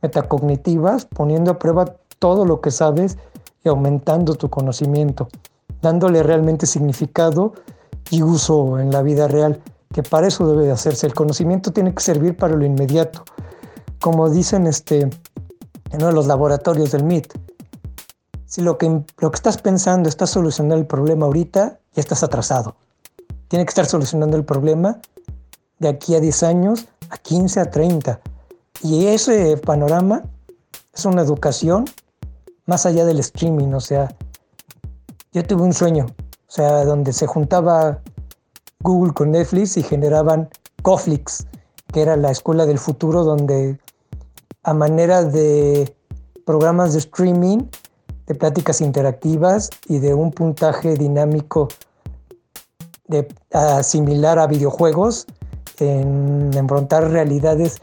metacognitivas, poniendo a prueba todo lo que sabes y aumentando tu conocimiento, dándole realmente significado y uso en la vida real que para eso debe de hacerse. El conocimiento tiene que servir para lo inmediato. Como dicen este, en uno de los laboratorios del MIT, si lo que, lo que estás pensando está solucionando el problema ahorita, ya estás atrasado. Tiene que estar solucionando el problema de aquí a 10 años, a 15, a 30. Y ese panorama es una educación más allá del streaming. O sea, yo tuve un sueño, o sea, donde se juntaba Google con Netflix y generaban Coflix, que era la escuela del futuro donde a manera de programas de streaming, de pláticas interactivas y de un puntaje dinámico de, similar a videojuegos, en enfrentar realidades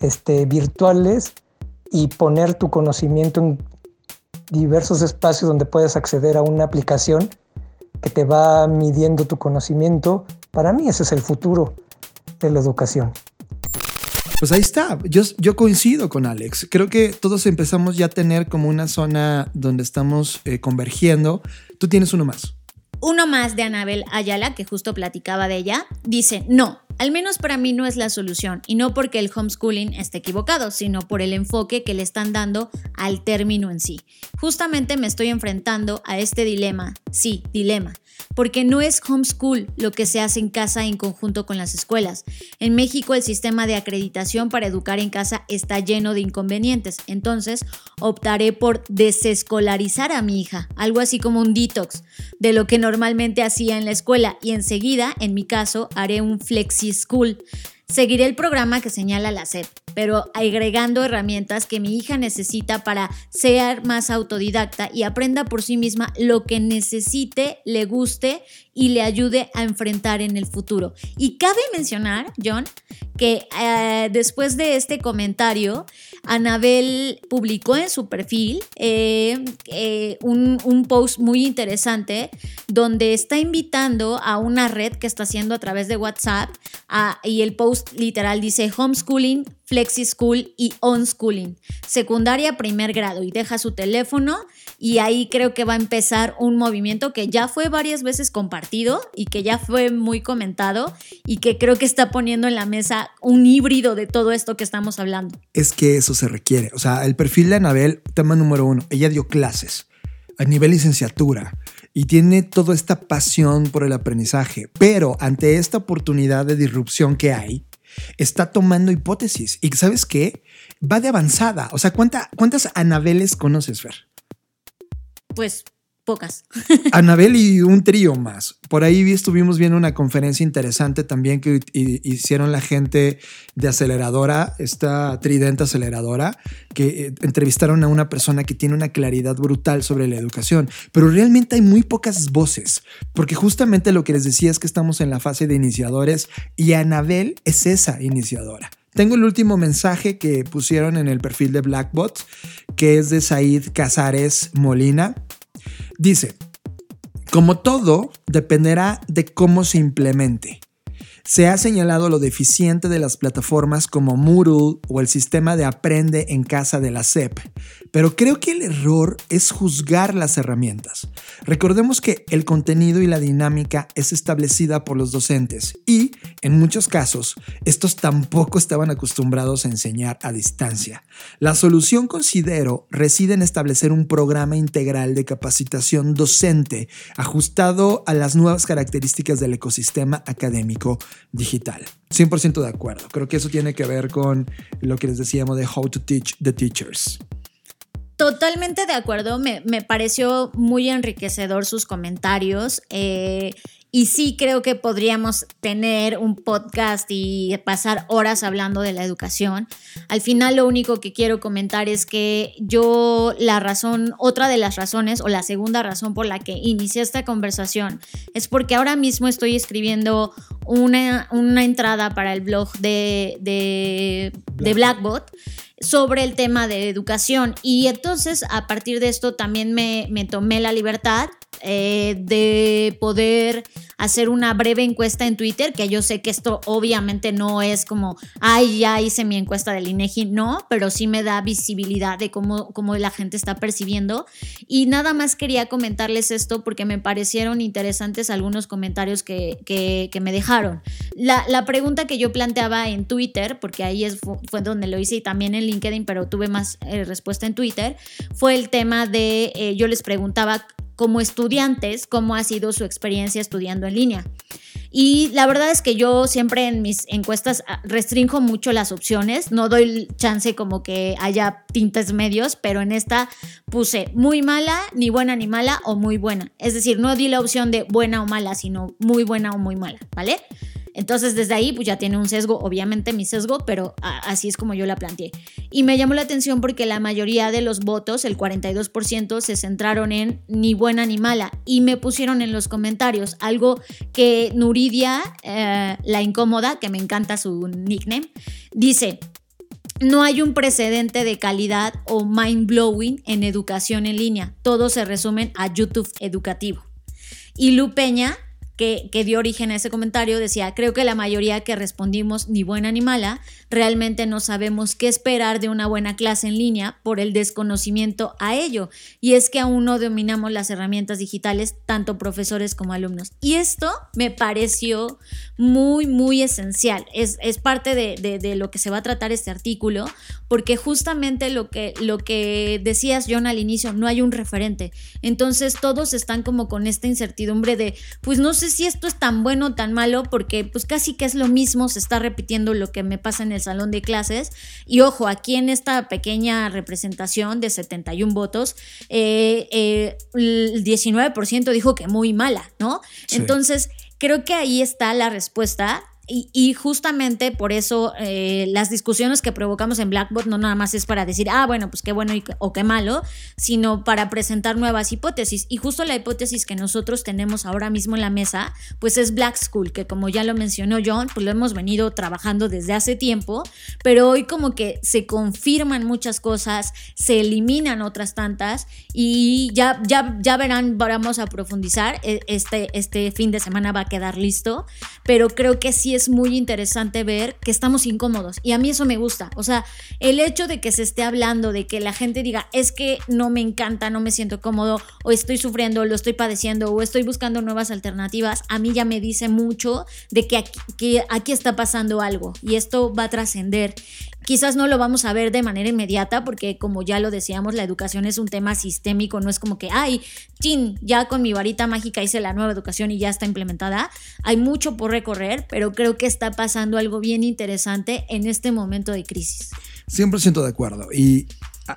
este, virtuales y poner tu conocimiento en diversos espacios donde puedes acceder a una aplicación que te va midiendo tu conocimiento. Para mí ese es el futuro de la educación. Pues ahí está, yo, yo coincido con Alex. Creo que todos empezamos ya a tener como una zona donde estamos eh, convergiendo. Tú tienes uno más. Uno más de Anabel Ayala, que justo platicaba de ella, dice, no, al menos para mí no es la solución, y no porque el homeschooling esté equivocado, sino por el enfoque que le están dando al término en sí. Justamente me estoy enfrentando a este dilema, sí, dilema, porque no es homeschool lo que se hace en casa en conjunto con las escuelas. En México el sistema de acreditación para educar en casa está lleno de inconvenientes, entonces optaré por desescolarizar a mi hija, algo así como un detox de lo que normalmente hacía en la escuela y enseguida, en mi caso, haré un flexi school. Seguiré el programa que señala la SEP, pero agregando herramientas que mi hija necesita para ser más autodidacta y aprenda por sí misma lo que necesite, le guste y le ayude a enfrentar en el futuro. Y cabe mencionar, John, que eh, después de este comentario, Anabel publicó en su perfil eh, eh, un, un, post muy interesante donde está invitando a una red que está haciendo a través de WhatsApp y el post literal dice homeschooling, flexi school y onschooling, secundaria primer grado. Y deja su teléfono y ahí creo que va a empezar un movimiento que ya fue varias veces compartido y que ya fue muy comentado y que creo que está poniendo en la mesa un híbrido de todo esto que estamos hablando. Es que eso se requiere, o sea, el perfil de Anabel, tema número uno, ella dio clases a nivel licenciatura y tiene toda esta pasión por el aprendizaje, pero ante esta oportunidad de disrupción que hay, está tomando hipótesis y ¿sabes qué? Va de avanzada. O sea, ¿cuántas Anabeles conoces, Fer? pues pocas. Anabel y un trío más. Por ahí estuvimos viendo una conferencia interesante también que hicieron la gente de aceleradora, esta tridente aceleradora, que eh, entrevistaron a una persona que tiene una claridad brutal sobre la educación. Pero realmente hay muy pocas voces, porque justamente lo que les decía es que estamos en la fase de iniciadores y Anabel es esa iniciadora. Tengo el último mensaje que pusieron en el perfil de Blackbot, que es de Said Casares Molina. Dice, como todo, dependerá de cómo se implemente. Se ha señalado lo deficiente de las plataformas como Moodle o el sistema de aprende en casa de la SEP, pero creo que el error es juzgar las herramientas. Recordemos que el contenido y la dinámica es establecida por los docentes y, en muchos casos, estos tampoco estaban acostumbrados a enseñar a distancia. La solución, considero, reside en establecer un programa integral de capacitación docente ajustado a las nuevas características del ecosistema académico digital. 100% de acuerdo. Creo que eso tiene que ver con lo que les decíamos de How to Teach the Teachers. Totalmente de acuerdo, me, pareció muy enriquecedor sus comentarios. Eh, y sí creo que podríamos tener un podcast y pasar horas hablando de la educación. Al final lo único que quiero comentar es que yo la razón, otra de las razones o la segunda razón por la que inicié esta conversación es porque ahora mismo estoy escribiendo una, una entrada para el blog de, de, de Blackbot sobre el tema de educación. Y entonces a partir de esto también me, me tomé la libertad eh, de poder hacer una breve encuesta en Twitter, que yo sé que esto obviamente no es como, ay, ya hice mi encuesta del INEGI, no, pero sí me da visibilidad de cómo, cómo la gente está percibiendo. Y nada más quería comentarles esto porque me parecieron interesantes algunos comentarios que, que, me dejaron. La, la, pregunta que yo planteaba en Twitter, porque ahí es, fue donde lo hice y también en LinkedIn, pero tuve más eh, respuesta en Twitter, fue el tema de, eh, yo les preguntaba como estudiantes cómo ha sido su experiencia estudiando en línea. Y la verdad es que yo siempre en mis encuestas ah, restringo mucho las opciones, no doy chance como que haya tintes medios, pero en esta puse muy mala, ni buena ni mala o muy buena. Es decir, no di la opción de buena o mala, sino muy buena o muy mala, ¿vale? Entonces desde ahí pues ya tiene un sesgo, obviamente mi sesgo, pero así es como yo la planteé. Y me llamó la atención porque la mayoría de los votos, el 42%, se centraron en ni buena ni mala y me pusieron en los comentarios algo que Nuridia, eh, la incómoda, que me encanta su nickname, dice, no hay un precedente de calidad o mind blowing en educación en línea. Todo se resumen a YouTube educativo. Y Lu Peña que, dio origen a ese comentario decía, creo que la mayoría que respondimos ni buena ni mala, realmente no sabemos qué esperar de una buena clase en línea por el desconocimiento a ello. Y es que aún no dominamos las herramientas digitales, tanto profesores como alumnos. Y esto me pareció muy, muy esencial. Es, parte de, de, lo que se va a tratar este artículo, porque justamente lo que, lo que decías, John, al inicio, no hay un referente. Entonces todos están como con esta incertidumbre de, pues no sé si esto es tan bueno o tan malo, porque pues casi que es lo mismo, se está repitiendo lo que me pasa en el salón de clases. Y ojo, aquí en esta pequeña representación de 71 votos, eh, eh, el 19% dijo que muy mala, ¿no? Entonces, creo que ahí está la respuesta y, justamente por eso eh, las discusiones que provocamos en Blackbot no nada más es para decir, ah, bueno, pues qué bueno o qué malo, sino para presentar nuevas hipótesis. Y justo la hipótesis que nosotros tenemos ahora mismo en la mesa, pues es Black School, que como ya lo mencionó John, pues lo hemos venido trabajando desde hace tiempo, pero hoy como que se confirman muchas cosas, se eliminan otras tantas y ya, ya, ya verán, vamos a profundizar, e, este, este fin de semana va a quedar listo, pero creo que sí es muy interesante ver que estamos incómodos y a mí eso me gusta. O sea, el hecho de que se esté hablando, de que la gente diga, es que no me encanta, no me siento cómodo, o estoy sufriendo, lo estoy padeciendo, o estoy buscando nuevas alternativas, a mí ya me dice mucho de que aquí, que aquí está pasando algo y esto va a trascender. Quizás no lo vamos a ver de manera inmediata porque como ya lo decíamos, la educación es un tema sistémico, no es como que, ay, chin, ya con mi varita mágica hice la nueva educación y ya está implementada. Hay mucho por recorrer, pero creo que está pasando algo bien interesante en este momento de crisis. 100% de acuerdo. Y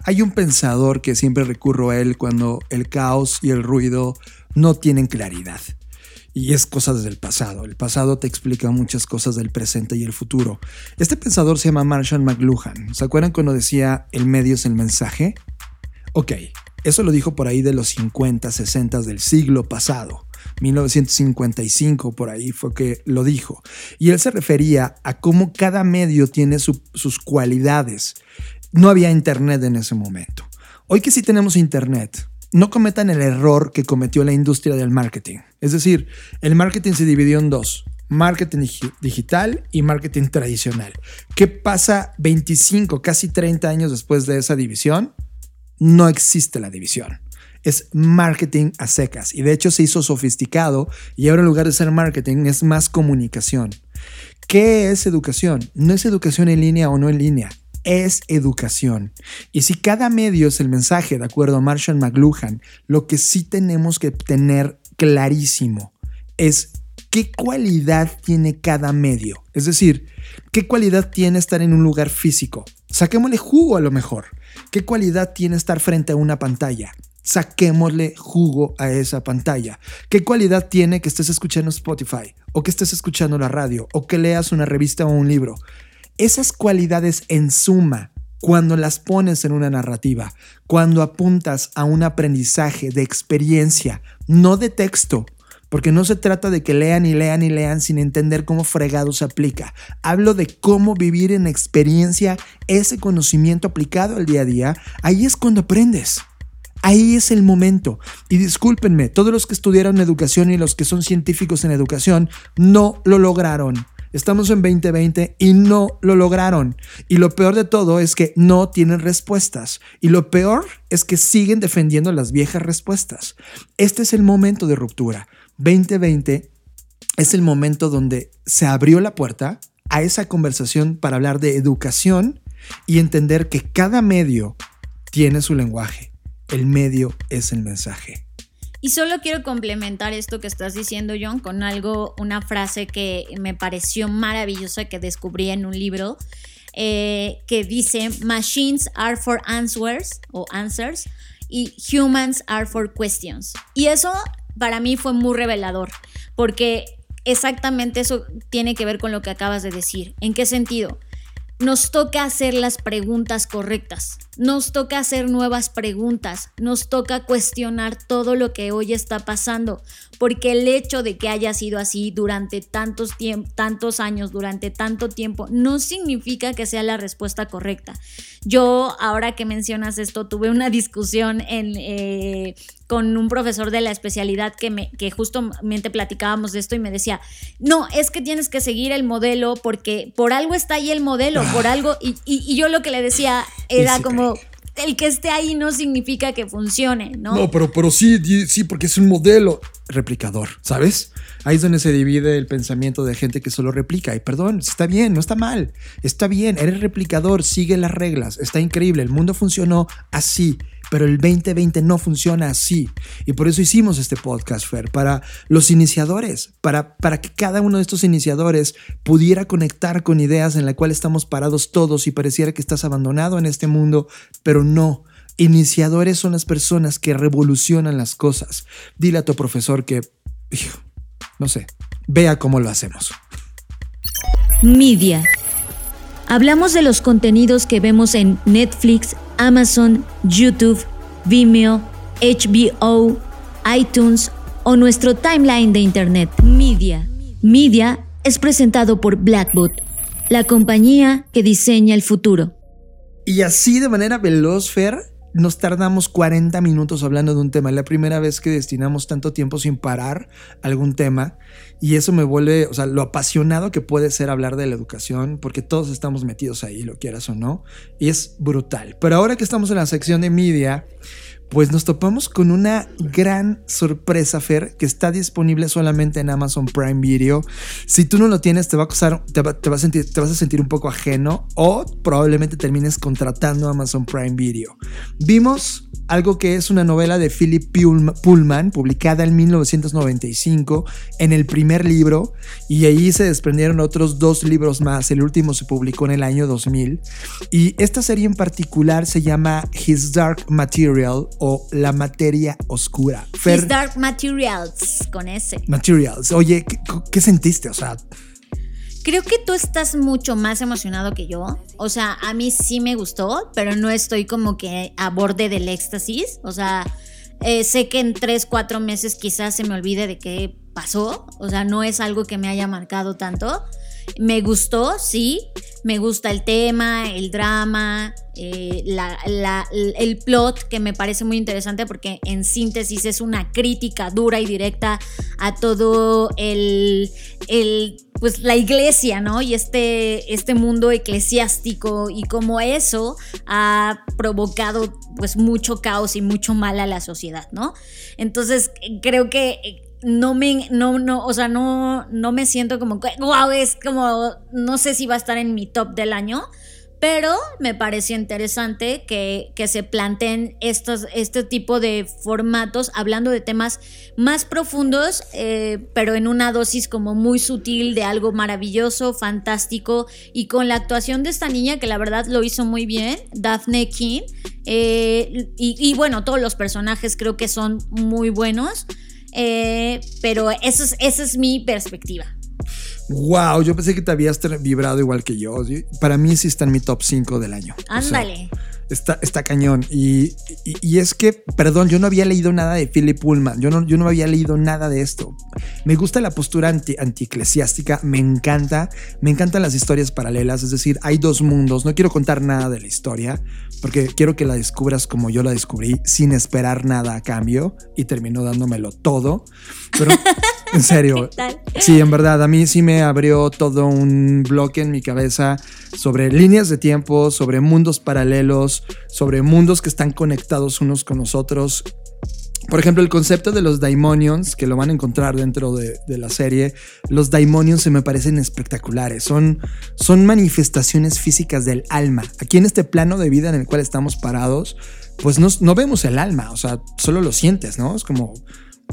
hay un pensador que siempre recurro a él cuando el caos y el ruido no tienen claridad y es cosas del pasado. El pasado te explica muchas cosas del presente y el futuro. Este pensador se llama Marshall McLuhan. ¿Se acuerdan cuando decía el medio es el mensaje? Ok, eso lo dijo por ahí de los 50, 60 del siglo pasado. 1955 por ahí fue que lo dijo. Y él se refería a cómo cada medio tiene sus cualidades. No había internet en ese momento. Hoy que sí tenemos internet, no cometan el error que cometió la industria del marketing. Es decir, el marketing se dividió en dos, marketing digital y marketing tradicional. ¿Qué pasa 25, casi 30 años después de esa división? No existe la división. Es marketing a secas y de hecho se hizo sofisticado y ahora en lugar de ser marketing es más comunicación. ¿Qué es educación? No es educación en línea o no en línea es educación. Y si cada medio es el mensaje, de acuerdo a Marshall McLuhan, lo que sí tenemos que tener clarísimo es qué cualidad tiene cada medio. Es decir, qué cualidad tiene estar en un lugar físico. Saquémosle jugo a lo mejor. ¿Qué cualidad tiene estar frente a una pantalla? Saquémosle jugo a esa pantalla. ¿Qué cualidad tiene que estés escuchando Spotify? O que estés escuchando la radio? O que leas una revista o un libro? Esas cualidades en suma, cuando las pones en una narrativa, cuando apuntas a un aprendizaje de experiencia, no de texto, porque no se trata de que lean y lean y lean sin entender cómo fregado se aplica. Hablo de cómo vivir en experiencia ese conocimiento aplicado al día a día. Ahí es cuando aprendes. Ahí es el momento. Y discúlpenme, todos los que estudiaron educación y los que son científicos en educación no lo lograron. Estamos en 2020 y no lo lograron. Y lo peor de todo es que no tienen respuestas. Y lo peor es que siguen defendiendo las viejas respuestas. Este es el momento de ruptura. 2020 es el momento donde se abrió la puerta a esa conversación para hablar de educación y entender que cada medio tiene su lenguaje. El medio es el mensaje. Y solo quiero complementar esto que estás diciendo, John, con algo, una frase que me pareció maravillosa que descubrí en un libro eh, que dice: Machines are for answers o answers y humans are for questions. Y eso para mí fue muy revelador, porque exactamente eso tiene que ver con lo que acabas de decir. ¿En qué sentido? Nos toca hacer las preguntas correctas, nos toca hacer nuevas preguntas, nos toca cuestionar todo lo que hoy está pasando, porque el hecho de que haya sido así durante tantos, tantos años, durante tanto tiempo, no significa que sea la respuesta correcta. Yo, ahora que mencionas esto, tuve una discusión en, eh, con un profesor de la especialidad que, me, que justamente platicábamos de esto y me decía, no, es que tienes que seguir el modelo porque por algo está ahí el modelo, por ah. algo, y, y, yo lo que le decía era como, el que esté ahí no significa que funcione, ¿no? No, pero, pero sí, sí, porque es un modelo replicador, ¿sabes? Ahí es donde se divide el pensamiento de gente que solo replica. Y perdón, está bien, no está mal. Está bien, eres replicador, sigue las reglas, está increíble. El mundo funcionó así pero el 2020 no funciona así. Y por eso hicimos este podcast, Fer, para los iniciadores, para, para que cada uno de estos iniciadores pudiera conectar con ideas en la cual estamos parados todos y pareciera que estás abandonado en este mundo, pero no. Iniciadores son las personas que revolucionan las cosas. Dile a tu profesor que, no sé, vea cómo lo hacemos. Media. Hablamos de los contenidos que vemos en Netflix, Amazon, YouTube, Vimeo, HBO, iTunes o nuestro timeline de Internet. Media. Media es presentado por Blackbot, la compañía que diseña el futuro. Y así de manera veloz, Fer, nos tardamos 40 minutos hablando de un tema. Es la primera vez que destinamos tanto tiempo sin parar algún tema. Y eso me vuelve, o sea, lo apasionado que puede ser hablar de la educación, porque todos estamos metidos ahí, lo quieras o no. Y es brutal. Pero ahora que estamos en la sección de media, pues nos topamos con una gran sorpresa, Fer, que está disponible solamente en Amazon Prime Video. Si tú no lo tienes, te va a costar, te, vas a sentir un poco ajeno o probablemente termines contratando Amazon Prime Video. Vimos algo que es una novela de Philip Pullman, publicada en 1995, en el primer libro, y ahí se desprendieron otros dos libros más. El último se publicó en el año 2000. Y esta serie en particular se llama His Dark Material o La Materia Oscura. His Dark Materials, con ese. Materials. Oye, ¿qué, sentiste? O sea... Creo que tú estás mucho más emocionado que yo. O sea, a mí sí me gustó, pero no estoy como que a borde del éxtasis. O sea, eh, sé que en tres, cuatro meses quizás se me olvide de qué pasó. O sea, no es algo que me haya marcado tanto. Me gustó, sí. Me gusta el tema, el drama, eh, el plot, que me parece muy interesante porque en síntesis es una crítica dura y directa a todo el, pues la iglesia, ¿no? Y este, este mundo eclesiástico y cómo eso ha provocado pues mucho caos y mucho mal a la sociedad, ¿no? Entonces creo que no me, no, no, o sea, no, no me siento como, wow, es como, no sé si va a estar en mi top del año, pero me pareció interesante que, se planteen estos, este tipo de formatos hablando de temas más profundos, eh, pero en una dosis como muy sutil de algo maravilloso, fantástico y con la actuación de esta niña que la verdad lo hizo muy bien, Daphne King. Eh, y, y bueno, todos los personajes creo que son muy buenos. Eh, pero eso es, esa es mi perspectiva. Wow, yo pensé que te habías vibrado igual que yo. Para mí sí está en mi top 5 del año. Ándale. Está, está cañón. Y, y- y es que, perdón, yo no había leído nada de Philip Pullman. Yo no, yo no había leído nada de esto. Me gusta la postura anti, antieclesiástica. Me encanta. Me encantan las historias paralelas. Es decir, hay dos mundos. No quiero contar nada de la historia porque quiero que la descubras como yo la descubrí, sin esperar nada a cambio. Y terminó dándomelo todo. Pero, en serio. Sí, en verdad, a mí sí me abrió todo un bloque en mi cabeza sobre líneas de tiempo, sobre mundos paralelos, sobre mundos que están conectados unos con los otros. Por ejemplo, el concepto de los daimonions, que lo van a encontrar dentro de, de la serie, los daimonions se me parecen espectaculares. Son, son manifestaciones físicas del alma. Aquí en este plano de vida en el cual estamos parados, pues no, no vemos el alma, o sea, solo lo sientes, ¿no? Es como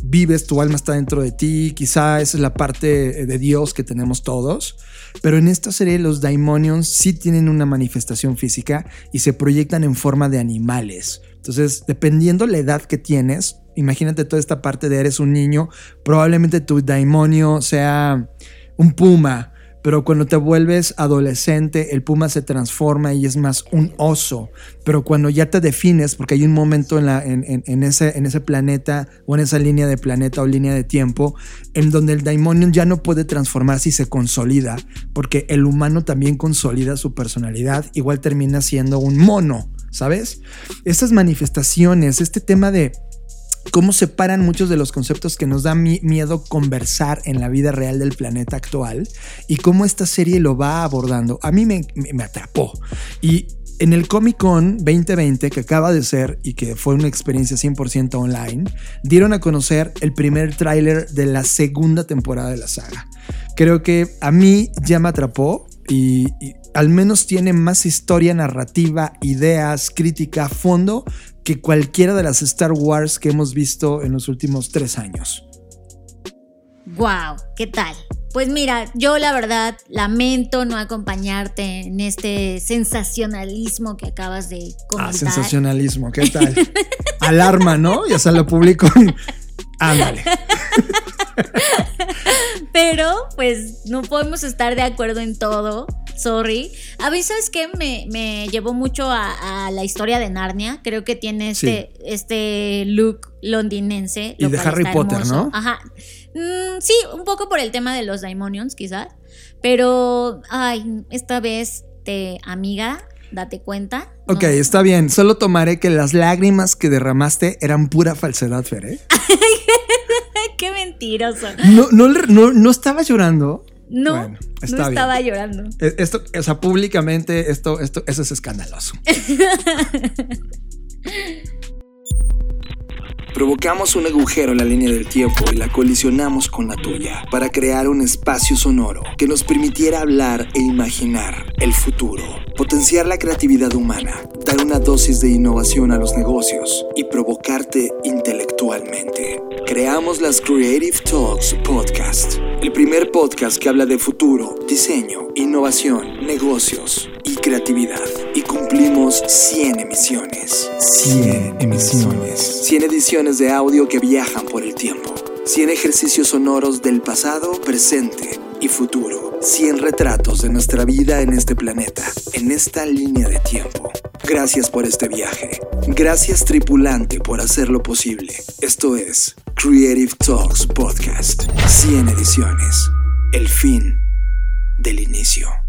vives, tu alma está dentro de ti, quizá esa es la parte de Dios que tenemos todos, pero en esta serie los daimonions sí tienen una manifestación física y se proyectan en forma de animales. Entonces, dependiendo la edad que tienes, imagínate toda esta parte de eres un niño, probablemente tu daimonio sea un puma, pero cuando te vuelves adolescente, el puma se transforma y es más un oso. Pero cuando ya te defines, porque hay un momento en, ese planeta o en esa línea de planeta o línea de tiempo, en donde el daimonion ya no puede transformarse y se consolida, porque el humano también consolida su personalidad, igual termina siendo un mono, ¿sabes? Estas manifestaciones, este tema de cómo separan muchos de los conceptos que nos da mi- miedo conversar en la vida real del planeta actual y cómo esta serie lo va abordando. A mí me, me- me atrapó. Y en el Comic Con 2020, que acaba de ser y que fue una experiencia 100% online, dieron a conocer el primer tráiler de la segunda temporada de la saga. Creo que a mí ya me atrapó y, y al menos tiene más historia, narrativa, ideas, crítica, fondo que cualquiera de las Star Wars que hemos visto en los últimos tres años. Wow, ¿qué tal? Pues mira, yo la verdad lamento no acompañarte en este sensacionalismo que acabas de Ah, comentar. sensacionalismo, ¿qué tal? Alarma, ¿no? Ya se lo publico. Ándale. Pero pues no podemos estar de acuerdo en todo. Sorry. A mí, ¿sabes qué? Me, me llevó mucho a, a la historia de Narnia. Creo que tiene este, este look londinense. Y de Harry Potter, hermoso. ¿no? Ajá. Mm, sí, un poco por el tema de los Daimonions, quizás. Pero, ay, esta vez, te, amiga, date cuenta. Ok, No- está bien. Solo tomaré que las lágrimas que derramaste eran pura falsedad, Fer, ¿eh? Mentiroso. No, no, no, no estaba llorando. No, Bueno, no bien. estaba llorando. E- Esto, o sea, públicamente, esto, esto, eso es escandaloso. Provocamos un agujero en la línea del tiempo y la colisionamos con la tuya para crear un espacio sonoro que nos permitiera hablar e imaginar el futuro, potenciar la creatividad humana, dar una dosis de innovación a los negocios y provocarte intelectualmente. Creamos las Creative Talks Podcast, el primer podcast que habla de futuro, diseño, innovación, negocios y creatividad. Y cumplimos 100 emisiones. 100 emisiones. 100 ediciones de audio que viajan por el tiempo. 100 ejercicios sonoros del pasado, presente y futuro. 100 retratos de nuestra vida en este planeta, en esta línea de tiempo. Gracias por este viaje. Gracias tripulante por hacerlo posible. Esto es Creative Talks Podcast. 100 ediciones. El fin del inicio.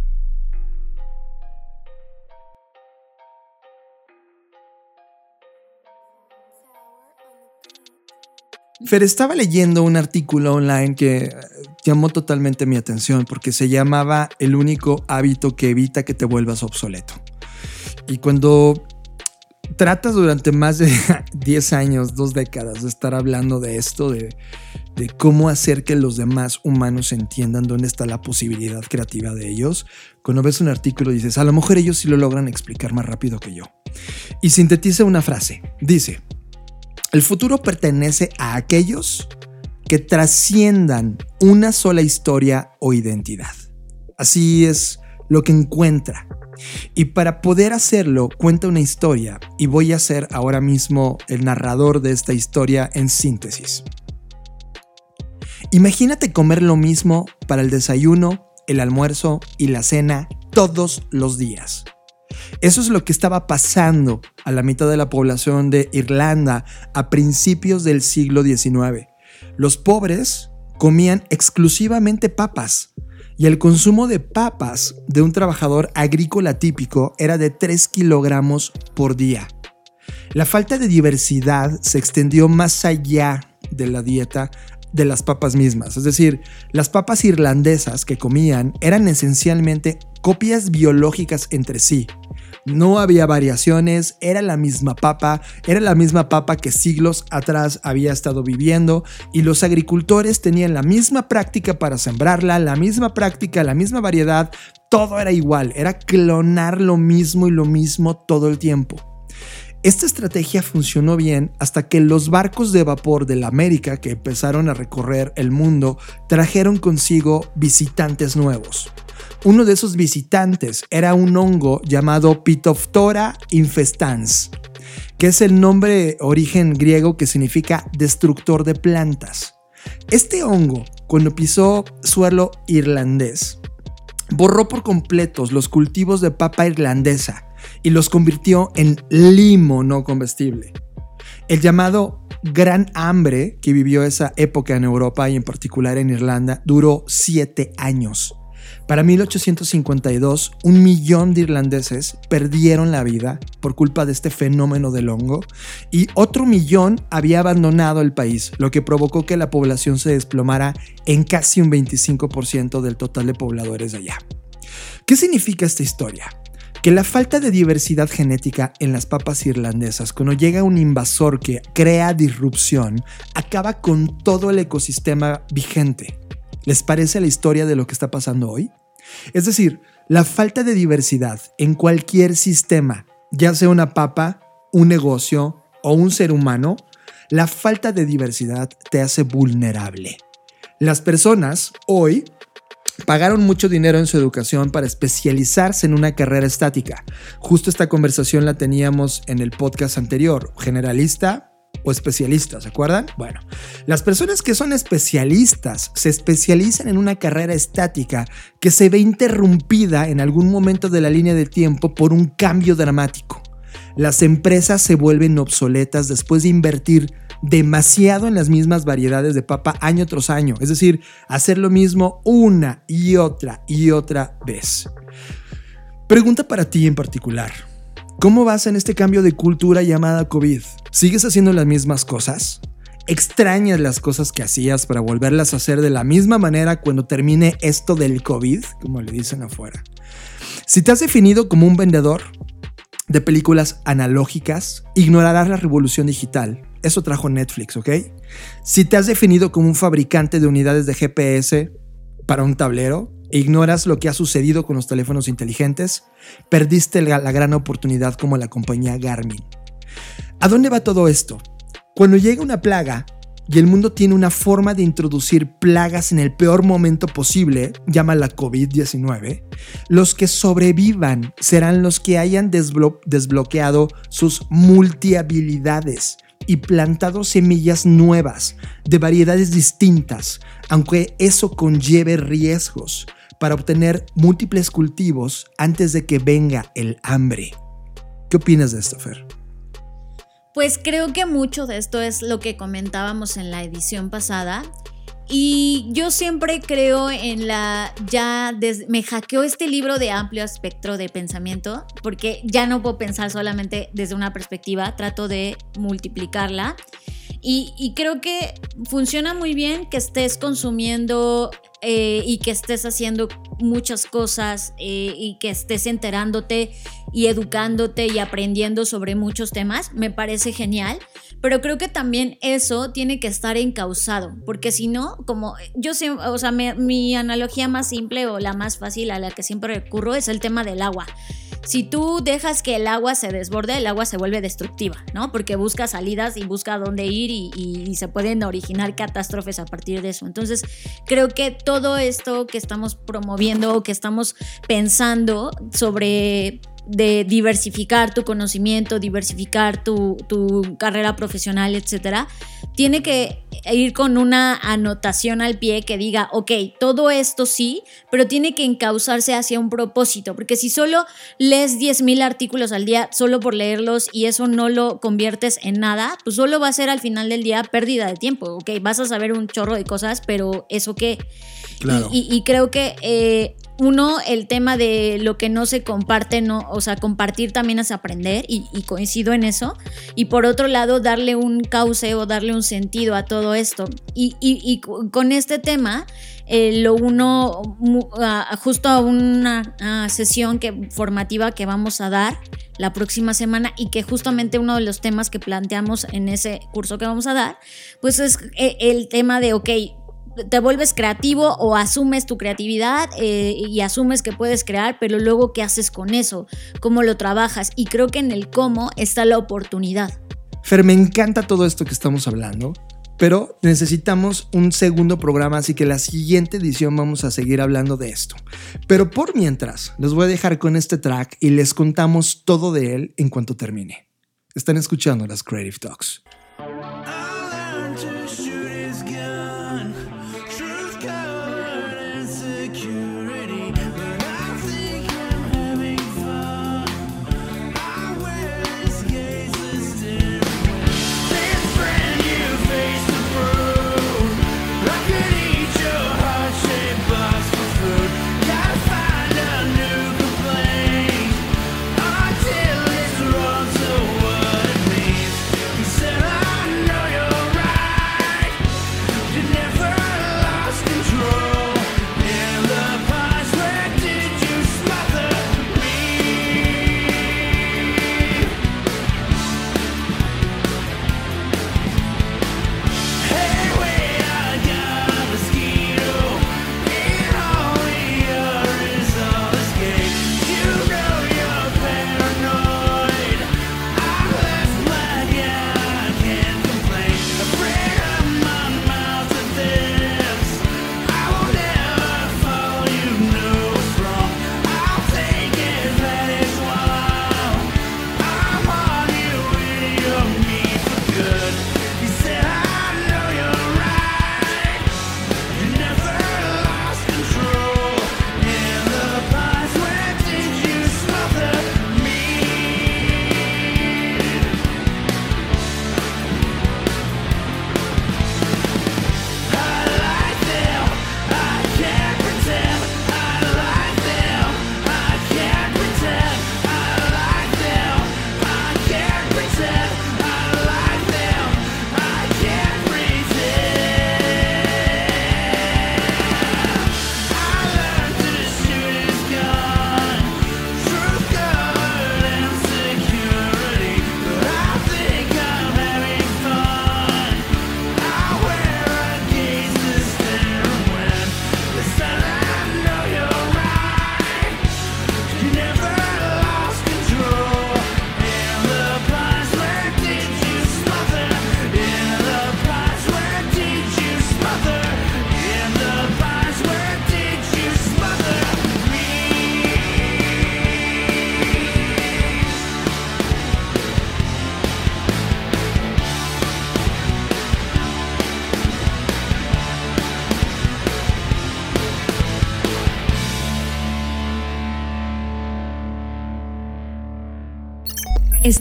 Fer, estaba leyendo un artículo online que eh, llamó totalmente mi atención porque se llamaba El único hábito que evita que te vuelvas obsoleto. Y cuando tratas durante más de 10 años, dos décadas de estar hablando de esto, de, de cómo hacer que los demás humanos entiendan dónde está la posibilidad creativa de ellos, cuando ves un artículo dices, a lo mejor ellos sí lo logran explicar más rápido que yo. Y sintetiza una frase. Dice, el futuro pertenece a aquellos que trasciendan una sola historia o identidad. Así es lo que encuentra. Y para poder hacerlo, cuenta una historia y voy a ser ahora mismo el narrador de esta historia en síntesis. Imagínate comer lo mismo para el desayuno, el almuerzo y la cena todos los días. Eso es lo que estaba pasando a la mitad de la población de Irlanda a principios del siglo XIX. Los pobres comían exclusivamente papas y el consumo de papas de un trabajador agrícola típico era de 3 kilogramos por día. La falta de diversidad se extendió más allá de la dieta de las papas mismas. Es decir, las papas irlandesas que comían eran esencialmente copias biológicas entre sí. No había variaciones, era la misma papa, era la misma papa que siglos atrás había estado viviendo y los agricultores tenían la misma práctica para sembrarla, la misma práctica, la misma variedad, todo era igual, era clonar lo mismo y lo mismo todo el tiempo. Esta estrategia funcionó bien hasta que los barcos de vapor de la América que empezaron a recorrer el mundo trajeron consigo visitantes nuevos. Uno de esos visitantes era un hongo llamado Pitophtora infestans, que es el nombre origen griego que significa destructor de plantas. Este hongo, cuando pisó suelo irlandés, borró por completos los cultivos de papa irlandesa y los convirtió en limo no comestible. El llamado Gran Hambre que vivió esa época en Europa y en particular en Irlanda duró siete años. Para 1852, un millón de irlandeses perdieron la vida por culpa de este fenómeno del hongo y otro millón había abandonado el país, lo que provocó que la población se desplomara en casi un 25% del total de pobladores de allá. ¿Qué significa esta historia? Que la falta de diversidad genética en las papas irlandesas, cuando llega un invasor que crea disrupción, acaba con todo el ecosistema vigente. ¿Les parece la historia de lo que está pasando hoy? Es decir, la falta de diversidad en cualquier sistema, ya sea una papa, un negocio o un ser humano, la falta de diversidad te hace vulnerable. Las personas hoy pagaron mucho dinero en su educación para especializarse en una carrera estática. Justo esta conversación la teníamos en el podcast anterior, generalista o especialista, ¿se acuerdan? Bueno, las personas que son especialistas se especializan en una carrera estática que se ve interrumpida en algún momento de la línea de tiempo por un cambio dramático. Las empresas se vuelven obsoletas después de invertir demasiado en las mismas variedades de papa año tras año. Es decir, hacer lo mismo una y otra y otra vez. Pregunta para ti en particular. ¿Cómo vas en este cambio de cultura llamada COVID? ¿Sigues haciendo las mismas cosas? ¿Extrañas las cosas que hacías para volverlas a hacer de la misma manera cuando termine esto del COVID, como le dicen afuera? Si te has definido como un vendedor de películas analógicas, ignorarás la revolución digital eso trajo Netflix, ¿ok? Si te has definido como un fabricante de unidades de GPS para un tablero e ignoras lo que ha sucedido con los teléfonos inteligentes, perdiste la, gran oportunidad como la compañía Garmin. ¿A dónde va todo esto? Cuando llega una plaga y el mundo tiene una forma de introducir plagas en el peor momento posible, llama la COVID-19, los que sobrevivan serán los que hayan desbloqueado sus multihabilidades y plantado semillas nuevas de variedades distintas, aunque eso conlleve riesgos para obtener múltiples cultivos antes de que venga el hambre. ¿Qué opinas de esto, Fer? Pues creo que mucho de esto es lo que comentábamos en la edición pasada y yo siempre creo en la, ya me hackeó este libro de amplio espectro de pensamiento, porque ya no puedo pensar solamente desde una perspectiva, trato de multiplicarla. Y, creo que funciona muy bien que estés consumiendo eh, y que estés haciendo muchas cosas eh, y que estés enterándote y educándote y aprendiendo sobre muchos temas. Me parece genial pero creo que también eso tiene que estar encausado, porque si no, como yo sé, o sea, mi analogía más simple o la más fácil a la que siempre recurro es el tema del agua. Si tú dejas que el agua se desborde, el agua se vuelve destructiva, ¿no? Porque busca salidas y busca dónde ir y, y se pueden originar catástrofes a partir de eso. Entonces, creo que todo esto que estamos promoviendo o que estamos pensando sobre de diversificar tu conocimiento, diversificar tu, tu carrera profesional, etcétera, tiene que ir con una anotación al pie que diga, ok, todo esto sí, pero tiene que encauzarse hacia un propósito, porque si solo lees 10.000 artículos al día solo por leerlos y eso no lo conviertes en nada, pues solo va a ser al final del día pérdida de tiempo, ok, vas a saber un chorro de cosas, pero eso qué. Claro. Y, y- y creo que eh, uno, el tema de lo que no se comparte, no, o sea, compartir también es aprender y, coincido en eso. Y por otro lado, darle un cauce o darle un sentido a todo esto. Y, y- con este tema, eh, lo uno a- justo a una sesión que, formativa que vamos a dar la próxima semana y que justamente uno de los temas que planteamos en ese curso que vamos a dar, pues es eh, el tema de, ok, te vuelves creativo o asumes tu creatividad eh, y asumes que puedes crear, pero luego qué haces con eso, cómo lo trabajas. Y creo que en el cómo está la oportunidad. Fer, me encanta todo esto que estamos hablando, pero necesitamos un segundo programa, así que la siguiente edición vamos a seguir hablando de esto. Pero por mientras, los voy a dejar con este track y les contamos todo de él en cuanto termine. Están escuchando las Creative Talks.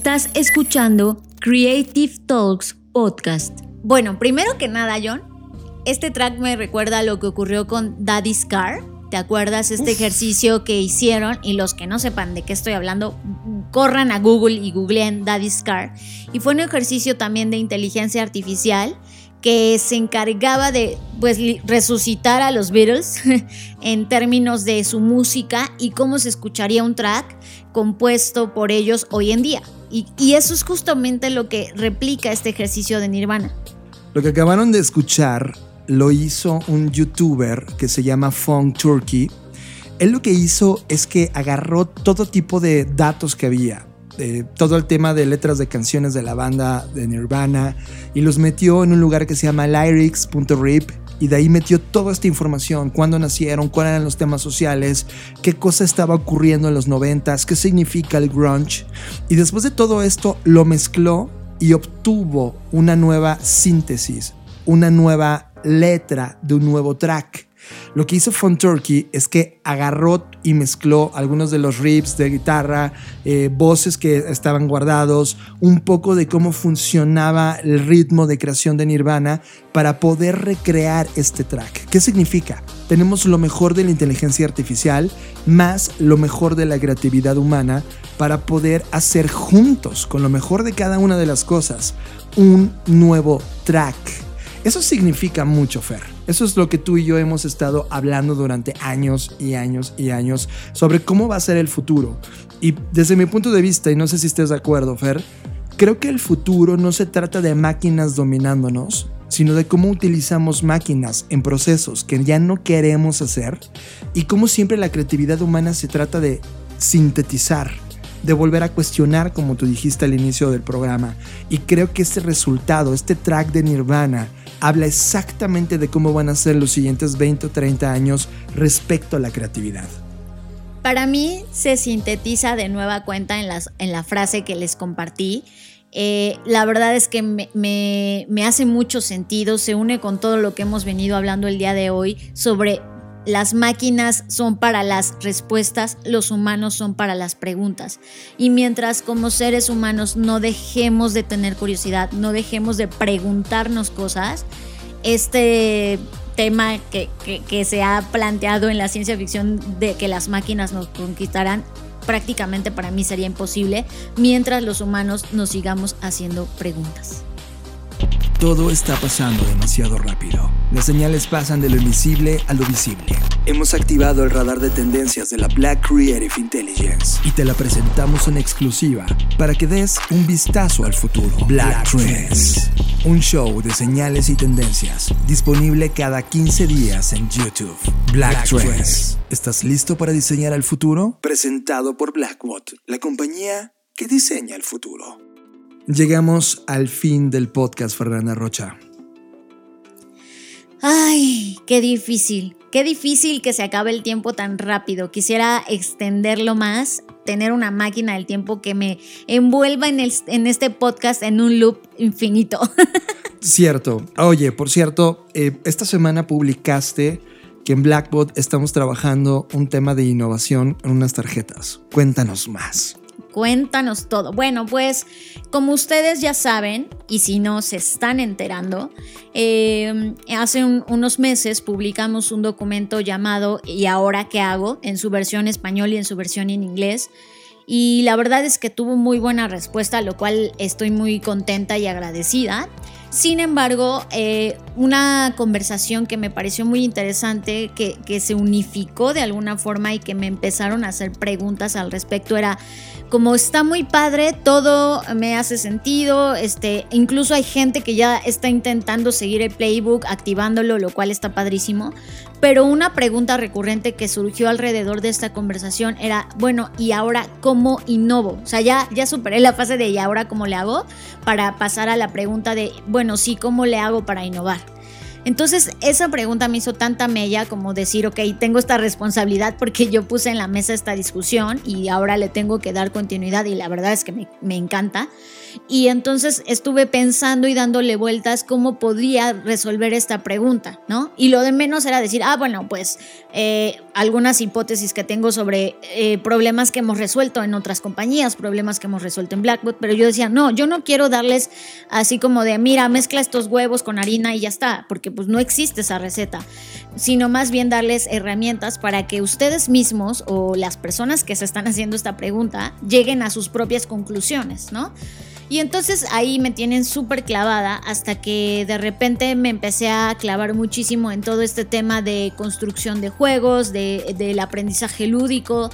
Estás escuchando Creative Talks Podcast. Bueno, primero que nada, John, este track me recuerda a lo que ocurrió con Daddy's Car. ¿Te acuerdas este ejercicio que hicieron? Y los que no sepan de qué estoy hablando, corran a Google y googleen Daddy's Car. Y fue un ejercicio también de inteligencia artificial que se encargaba de pues resucitar a los Beatles en términos de su música y cómo se escucharía un track compuesto por ellos hoy en día. Y, eso es justamente lo que replica este ejercicio de Nirvana. Lo que acabaron de escuchar lo hizo un youtuber que se llama Funk Turkey. Él lo que hizo es que agarró todo tipo de datos que había, todo el tema de letras de canciones de la banda de Nirvana y los metió en un lugar que se llama lyrics.rip y de ahí metió toda esta información, cuándo nacieron, cuáles eran los temas sociales, qué cosa estaba ocurriendo en los noventas, qué significa el grunge. Y después de todo esto lo mezcló y obtuvo una nueva síntesis, una nueva letra de un nuevo track. Lo que hizo Fun Turkey es que agarró y mezcló algunos de los riffs de guitarra, eh, voces que estaban guardados, un poco de cómo funcionaba el ritmo de creación de Nirvana para poder recrear este track. ¿Qué significa? Tenemos lo mejor de la inteligencia artificial más lo mejor de la creatividad humana para poder hacer juntos, con lo mejor de cada una de las cosas, un nuevo track. Eso significa mucho, Fer. Eso es lo que tú y yo hemos estado hablando durante años y años y años sobre cómo va a ser el futuro. Y desde mi punto de vista, y no sé si estés de acuerdo, Fer, creo que el futuro no se trata de máquinas dominándonos, sino de cómo utilizamos máquinas en procesos que ya no queremos hacer y cómo siempre la creatividad humana se trata de sintetizar, de volver a cuestionar, como tú dijiste al inicio del programa. Y creo que este resultado, este track de Nirvana, habla exactamente de cómo van a ser los siguientes 20 o 30 años respecto a la creatividad. Para mí se sintetiza de nueva cuenta en, en la frase que les compartí. Eh, la verdad es que me, me hace mucho sentido, se une con todo lo que hemos venido hablando el día de hoy sobre las máquinas son para las respuestas, los humanos son para las preguntas. Y mientras como seres humanos no dejemos de tener curiosidad, no dejemos de preguntarnos cosas, este tema que, se ha planteado en la ciencia ficción de que las máquinas nos conquistarán, prácticamente para mí sería imposible, mientras los humanos nos sigamos haciendo preguntas. Todo está pasando demasiado rápido. Las señales pasan de lo invisible a lo visible. Hemos activado el radar de tendencias de la Black Creative Intelligence y te la presentamos en exclusiva para que des un vistazo al futuro. Black, Trends, un show de señales y tendencias disponible cada 15 días en YouTube. Black, Trends. ¿Estás listo para diseñar el futuro? Presentado por Blackbot, la compañía que diseña el futuro. Llegamos al fin del podcast, Fernanda Rocha. Ay, qué difícil, qué difícil que se acabe el tiempo tan rápido. Quisiera extenderlo más, tener una máquina del tiempo que me envuelva en, en este podcast en un loop infinito. Cierto. Oye, por cierto, eh, esta semana publicaste que en Blackbot estamos trabajando un tema de innovación en unas tarjetas. Cuéntanos más. Cuéntanos todo. Bueno, pues como ustedes ya saben, y si no se están enterando, eh, hace unos meses publicamos un documento llamado ¿Y ahora qué hago? en su versión español y en su versión en inglés. Y la verdad es que tuvo muy buena respuesta, lo cual estoy muy contenta y agradecida. Sin embargo, eh, una conversación que me pareció muy interesante, que, que se unificó de alguna forma y que me empezaron a hacer preguntas al respecto era, como está muy padre, todo me hace sentido, este, incluso hay gente que ya está intentando seguir el playbook, activándolo, lo cual está padrísimo, pero una pregunta recurrente que surgió alrededor de esta conversación era, bueno, ¿y ahora cómo innovo? O sea, ya, ya superé la fase de ¿y ahora cómo le hago? Para pasar a la pregunta de, bueno, sí, ¿cómo le hago para innovar? Entonces, esa pregunta me hizo tanta mella como decir, ok, tengo esta responsabilidad porque yo puse en la mesa esta discusión y ahora le tengo que dar continuidad y la verdad es que me, me encanta. Y entonces estuve pensando y dándole vueltas cómo podría resolver esta pregunta, ¿no? Y lo de menos era decir, ah, bueno, pues eh, algunas hipótesis que tengo sobre eh, problemas que hemos resuelto en otras compañías, problemas que hemos resuelto en Blackbot, pero yo decía, no, yo no quiero darles así como de, mira, mezcla estos huevos con harina y ya está, porque pues no existe esa receta, sino más bien darles herramientas para que ustedes mismos o las personas que se están haciendo esta pregunta lleguen a sus propias conclusiones, ¿no? Y entonces ahí me tienen súper clavada hasta que de repente me empecé a clavar muchísimo en todo este tema de construcción de juegos, de, del aprendizaje lúdico,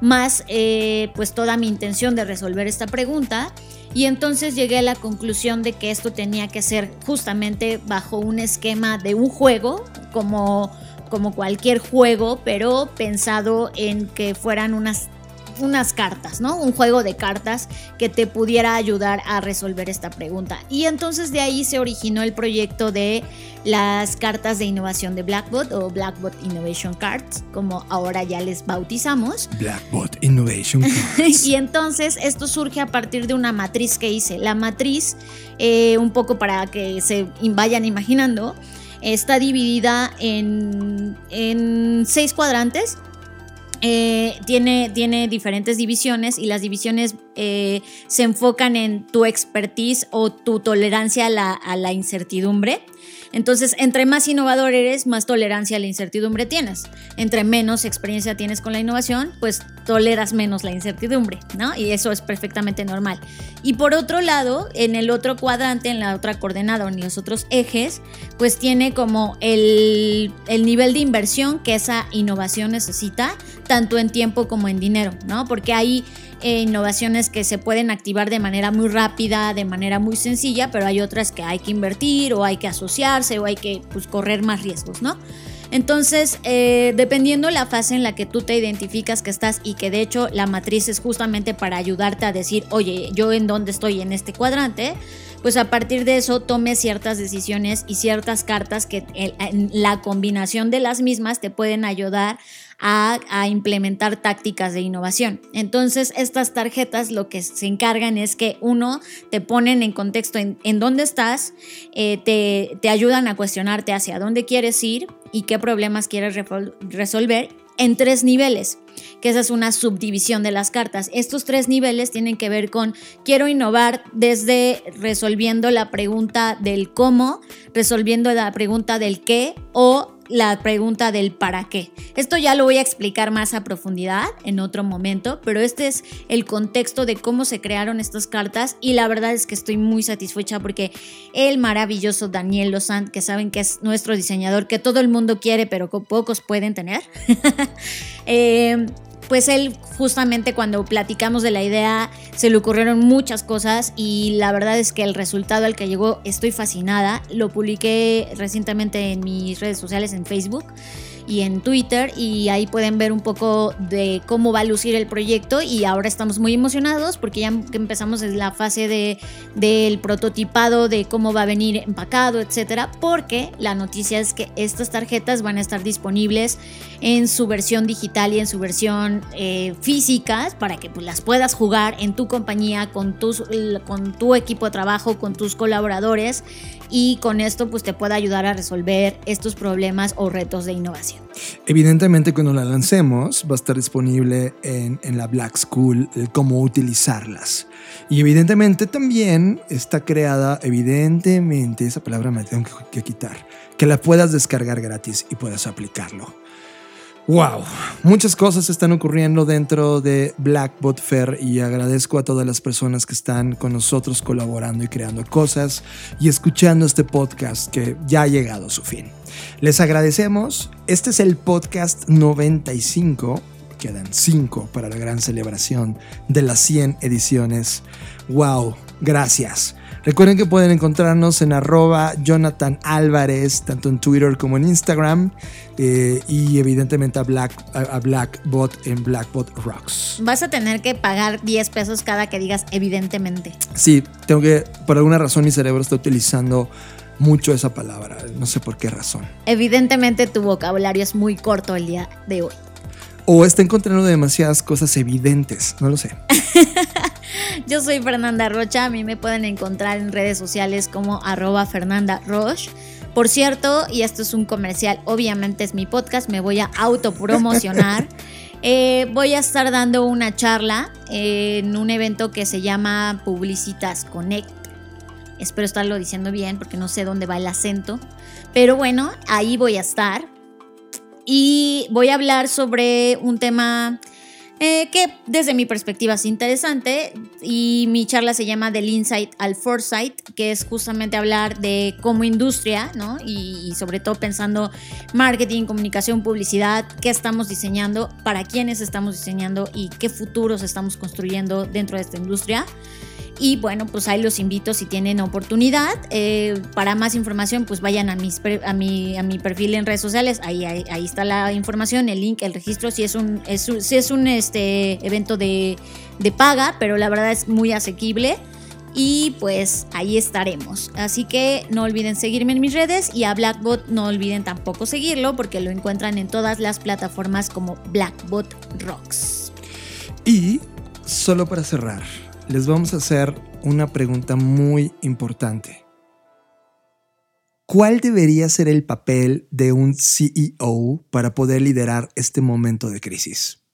más eh, pues toda mi intención de resolver esta pregunta. Y entonces llegué a la conclusión de que esto tenía que ser justamente bajo un esquema de un juego, como, como cualquier juego, pero pensado en que fueran unas unas cartas, ¿no? Un juego de cartas que te pudiera ayudar a resolver esta pregunta. Y entonces de ahí se originó el proyecto de las cartas de innovación de Blackbot o Blackbot Innovation Cards, como ahora ya les bautizamos. Blackbot Innovation Cards. y entonces esto surge a partir de una matriz que hice. La matriz, eh, un poco para que se vayan imaginando, está dividida en, en seis cuadrantes eh, tiene, tiene, diferentes divisiones y las divisiones eh, se enfocan en tu expertise o tu tolerancia a la, a la incertidumbre. Entonces, entre más innovador eres, más tolerancia a la incertidumbre tienes. Entre menos experiencia tienes con la innovación, pues toleras menos la incertidumbre, ¿no? Y eso es perfectamente normal. Y por otro lado, en el otro cuadrante, en la otra coordenada en los otros ejes, pues tiene como el, el nivel de inversión que esa innovación necesita, tanto en tiempo como en dinero, ¿no? Porque hay eh, innovaciones que se pueden activar de manera muy rápida, de manera muy sencilla, pero hay otras que hay que invertir o hay que asociarse o hay que pues, correr más riesgos, ¿no? Entonces, eh, dependiendo la fase en la que tú te identificas que estás y que de hecho la matriz es justamente para ayudarte a decir, oye, yo en dónde estoy en este cuadrante, pues a partir de eso tome ciertas decisiones y ciertas cartas que en la combinación de las mismas te pueden ayudar a, implementar tácticas de innovación. Entonces, estas tarjetas lo que se encargan es que uno, te ponen en contexto en, dónde estás, eh, te, te ayudan a cuestionarte hacia dónde quieres ir y qué problemas quieres resolver en tres niveles, que esa es una subdivisión de las cartas. Estos tres niveles tienen que ver con quiero innovar desde resolviendo la pregunta del cómo, resolviendo la pregunta del qué o la pregunta del para qué. Esto ya lo voy a explicar más a profundidad en otro momento, pero este es el contexto de cómo se crearon estas cartas y la verdad es que estoy muy satisfecha porque el maravilloso Daniel Lozant, que saben que es nuestro diseñador que todo el mundo quiere pero pocos pueden tener, eh, pues él justamente cuando platicamos de la idea se le ocurrieron muchas cosas y la verdad es que el resultado al que llegó estoy fascinada. Lo publiqué recientemente en mis redes sociales en Facebook y en Twitter y ahí pueden ver un poco de cómo va a lucir el proyecto y ahora estamos muy emocionados porque ya empezamos en la fase de, del prototipado de cómo va a venir empacado, etcétera, porque la noticia es que estas tarjetas van a estar disponibles en su versión digital y en su versión eh, física para que pues, las puedas jugar en tu compañía con, tus, con tu equipo de trabajo, con tus colaboradores y con esto pues te pueda ayudar a resolver estos problemas o retos de innovación. Evidentemente cuando la lancemos va a estar disponible en, en la Black School el cómo utilizarlas. Y evidentemente también está creada, evidentemente, esa palabra me tengo que, que quitar, que la puedas descargar gratis y puedas aplicarlo. Wow, muchas cosas están ocurriendo dentro de Blackbot Fair y agradezco a todas las personas que están con nosotros colaborando y creando cosas y escuchando este podcast que ya ha llegado a su fin. Les agradecemos. Este es el podcast 95. Quedan 5 para la gran celebración de las 100 ediciones. Wow, gracias. Recuerden que pueden encontrarnos en arroba Jonathan Álvarez, tanto en Twitter como en Instagram. Eh, y evidentemente a, Black, a, Blackbot en Blackbot Rocks. Vas a tener que pagar 10 pesos cada que digas evidentemente. Sí, tengo que, por alguna razón mi cerebro está utilizando mucho esa palabra, no sé por qué razón. Evidentemente tu vocabulario es muy corto el día de hoy. O está encontrando demasiadas cosas evidentes, no lo sé. Yo soy Fernanda Rocha, a mí me pueden encontrar en redes sociales como arroba Fernanda Roche. Por cierto, y esto es un comercial, obviamente es mi podcast, me voy a autopromocionar. eh, voy a estar dando una charla en un evento que se llama Publicitas Connect. Espero estarlo diciendo bien porque no sé dónde va el acento. Pero bueno, ahí voy a estar. Y voy a hablar sobre un tema eh, que desde mi perspectiva es interesante y mi charla se llama Del Insight al Foresight, que es justamente hablar de cómo industria, ¿no? Y, sobre todo pensando marketing, comunicación, publicidad, qué estamos diseñando, para quiénes estamos diseñando y qué futuros estamos construyendo dentro de esta industria. Y bueno, pues ahí los invito si tienen oportunidad. Eh, para más información, pues vayan a, mis, a, mi, a mi perfil en redes sociales. Ahí, ahí, está la información, el link, el registro. Si es un, es, si es un este, evento de, de paga, pero la verdad es muy asequible y pues ahí estaremos. Así que no olviden seguirme en mis redes y a Blackbot no olviden tampoco seguirlo porque lo encuentran en todas las plataformas como Blackbot Rocks. Y solo para cerrar, les vamos a hacer una pregunta muy importante. ¿Cuál debería ser el papel de un CEO para poder liderar este momento de crisis?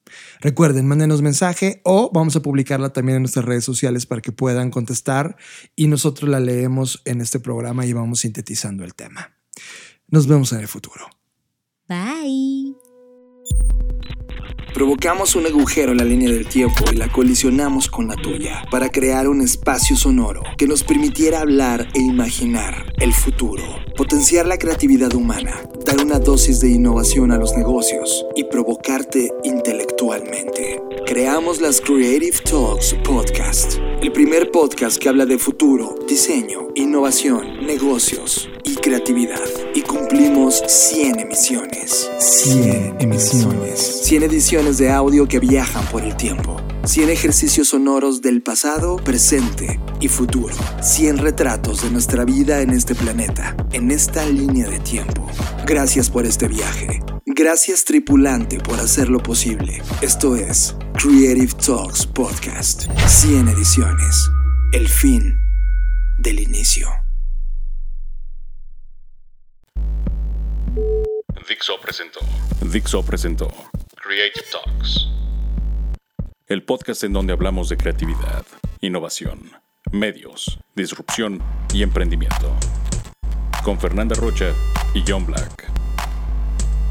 Recuerden, mándenos mensaje o vamos a publicarla también en nuestras redes sociales para que puedan contestar y nosotros la leemos en este programa y vamos sintetizando el tema. Nos vemos en el futuro. Bye. Provocamos un agujero en la línea del tiempo y la colisionamos con la tuya para crear un espacio sonoro que nos permitiera hablar e imaginar el futuro, potenciar la creatividad humana, dar una dosis de innovación a los negocios y provocarte intelectualmente. Creamos las Creative Talks Podcast, el primer podcast que habla de futuro, diseño, innovación, negocios y creatividad. Cumplimos 100 emisiones. 100 emisiones. 100 ediciones de audio que viajan por el tiempo. 100 ejercicios sonoros del pasado, presente y futuro. 100 retratos de nuestra vida en este planeta, en esta línea de tiempo. Gracias por este viaje. Gracias tripulante por hacerlo posible. Esto es Creative Talks Podcast. 100 ediciones. El fin del inicio. Dixo presentó Dixo presentó Creative Talks. el podcast en donde hablamos de creatividad, innovación, medios, disrupción y emprendimiento. Con Fernanda Rocha y John Black.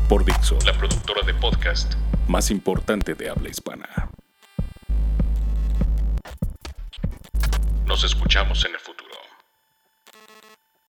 Por Dixo, La productora de podcast más importante de habla hispana. Nos escuchamos en el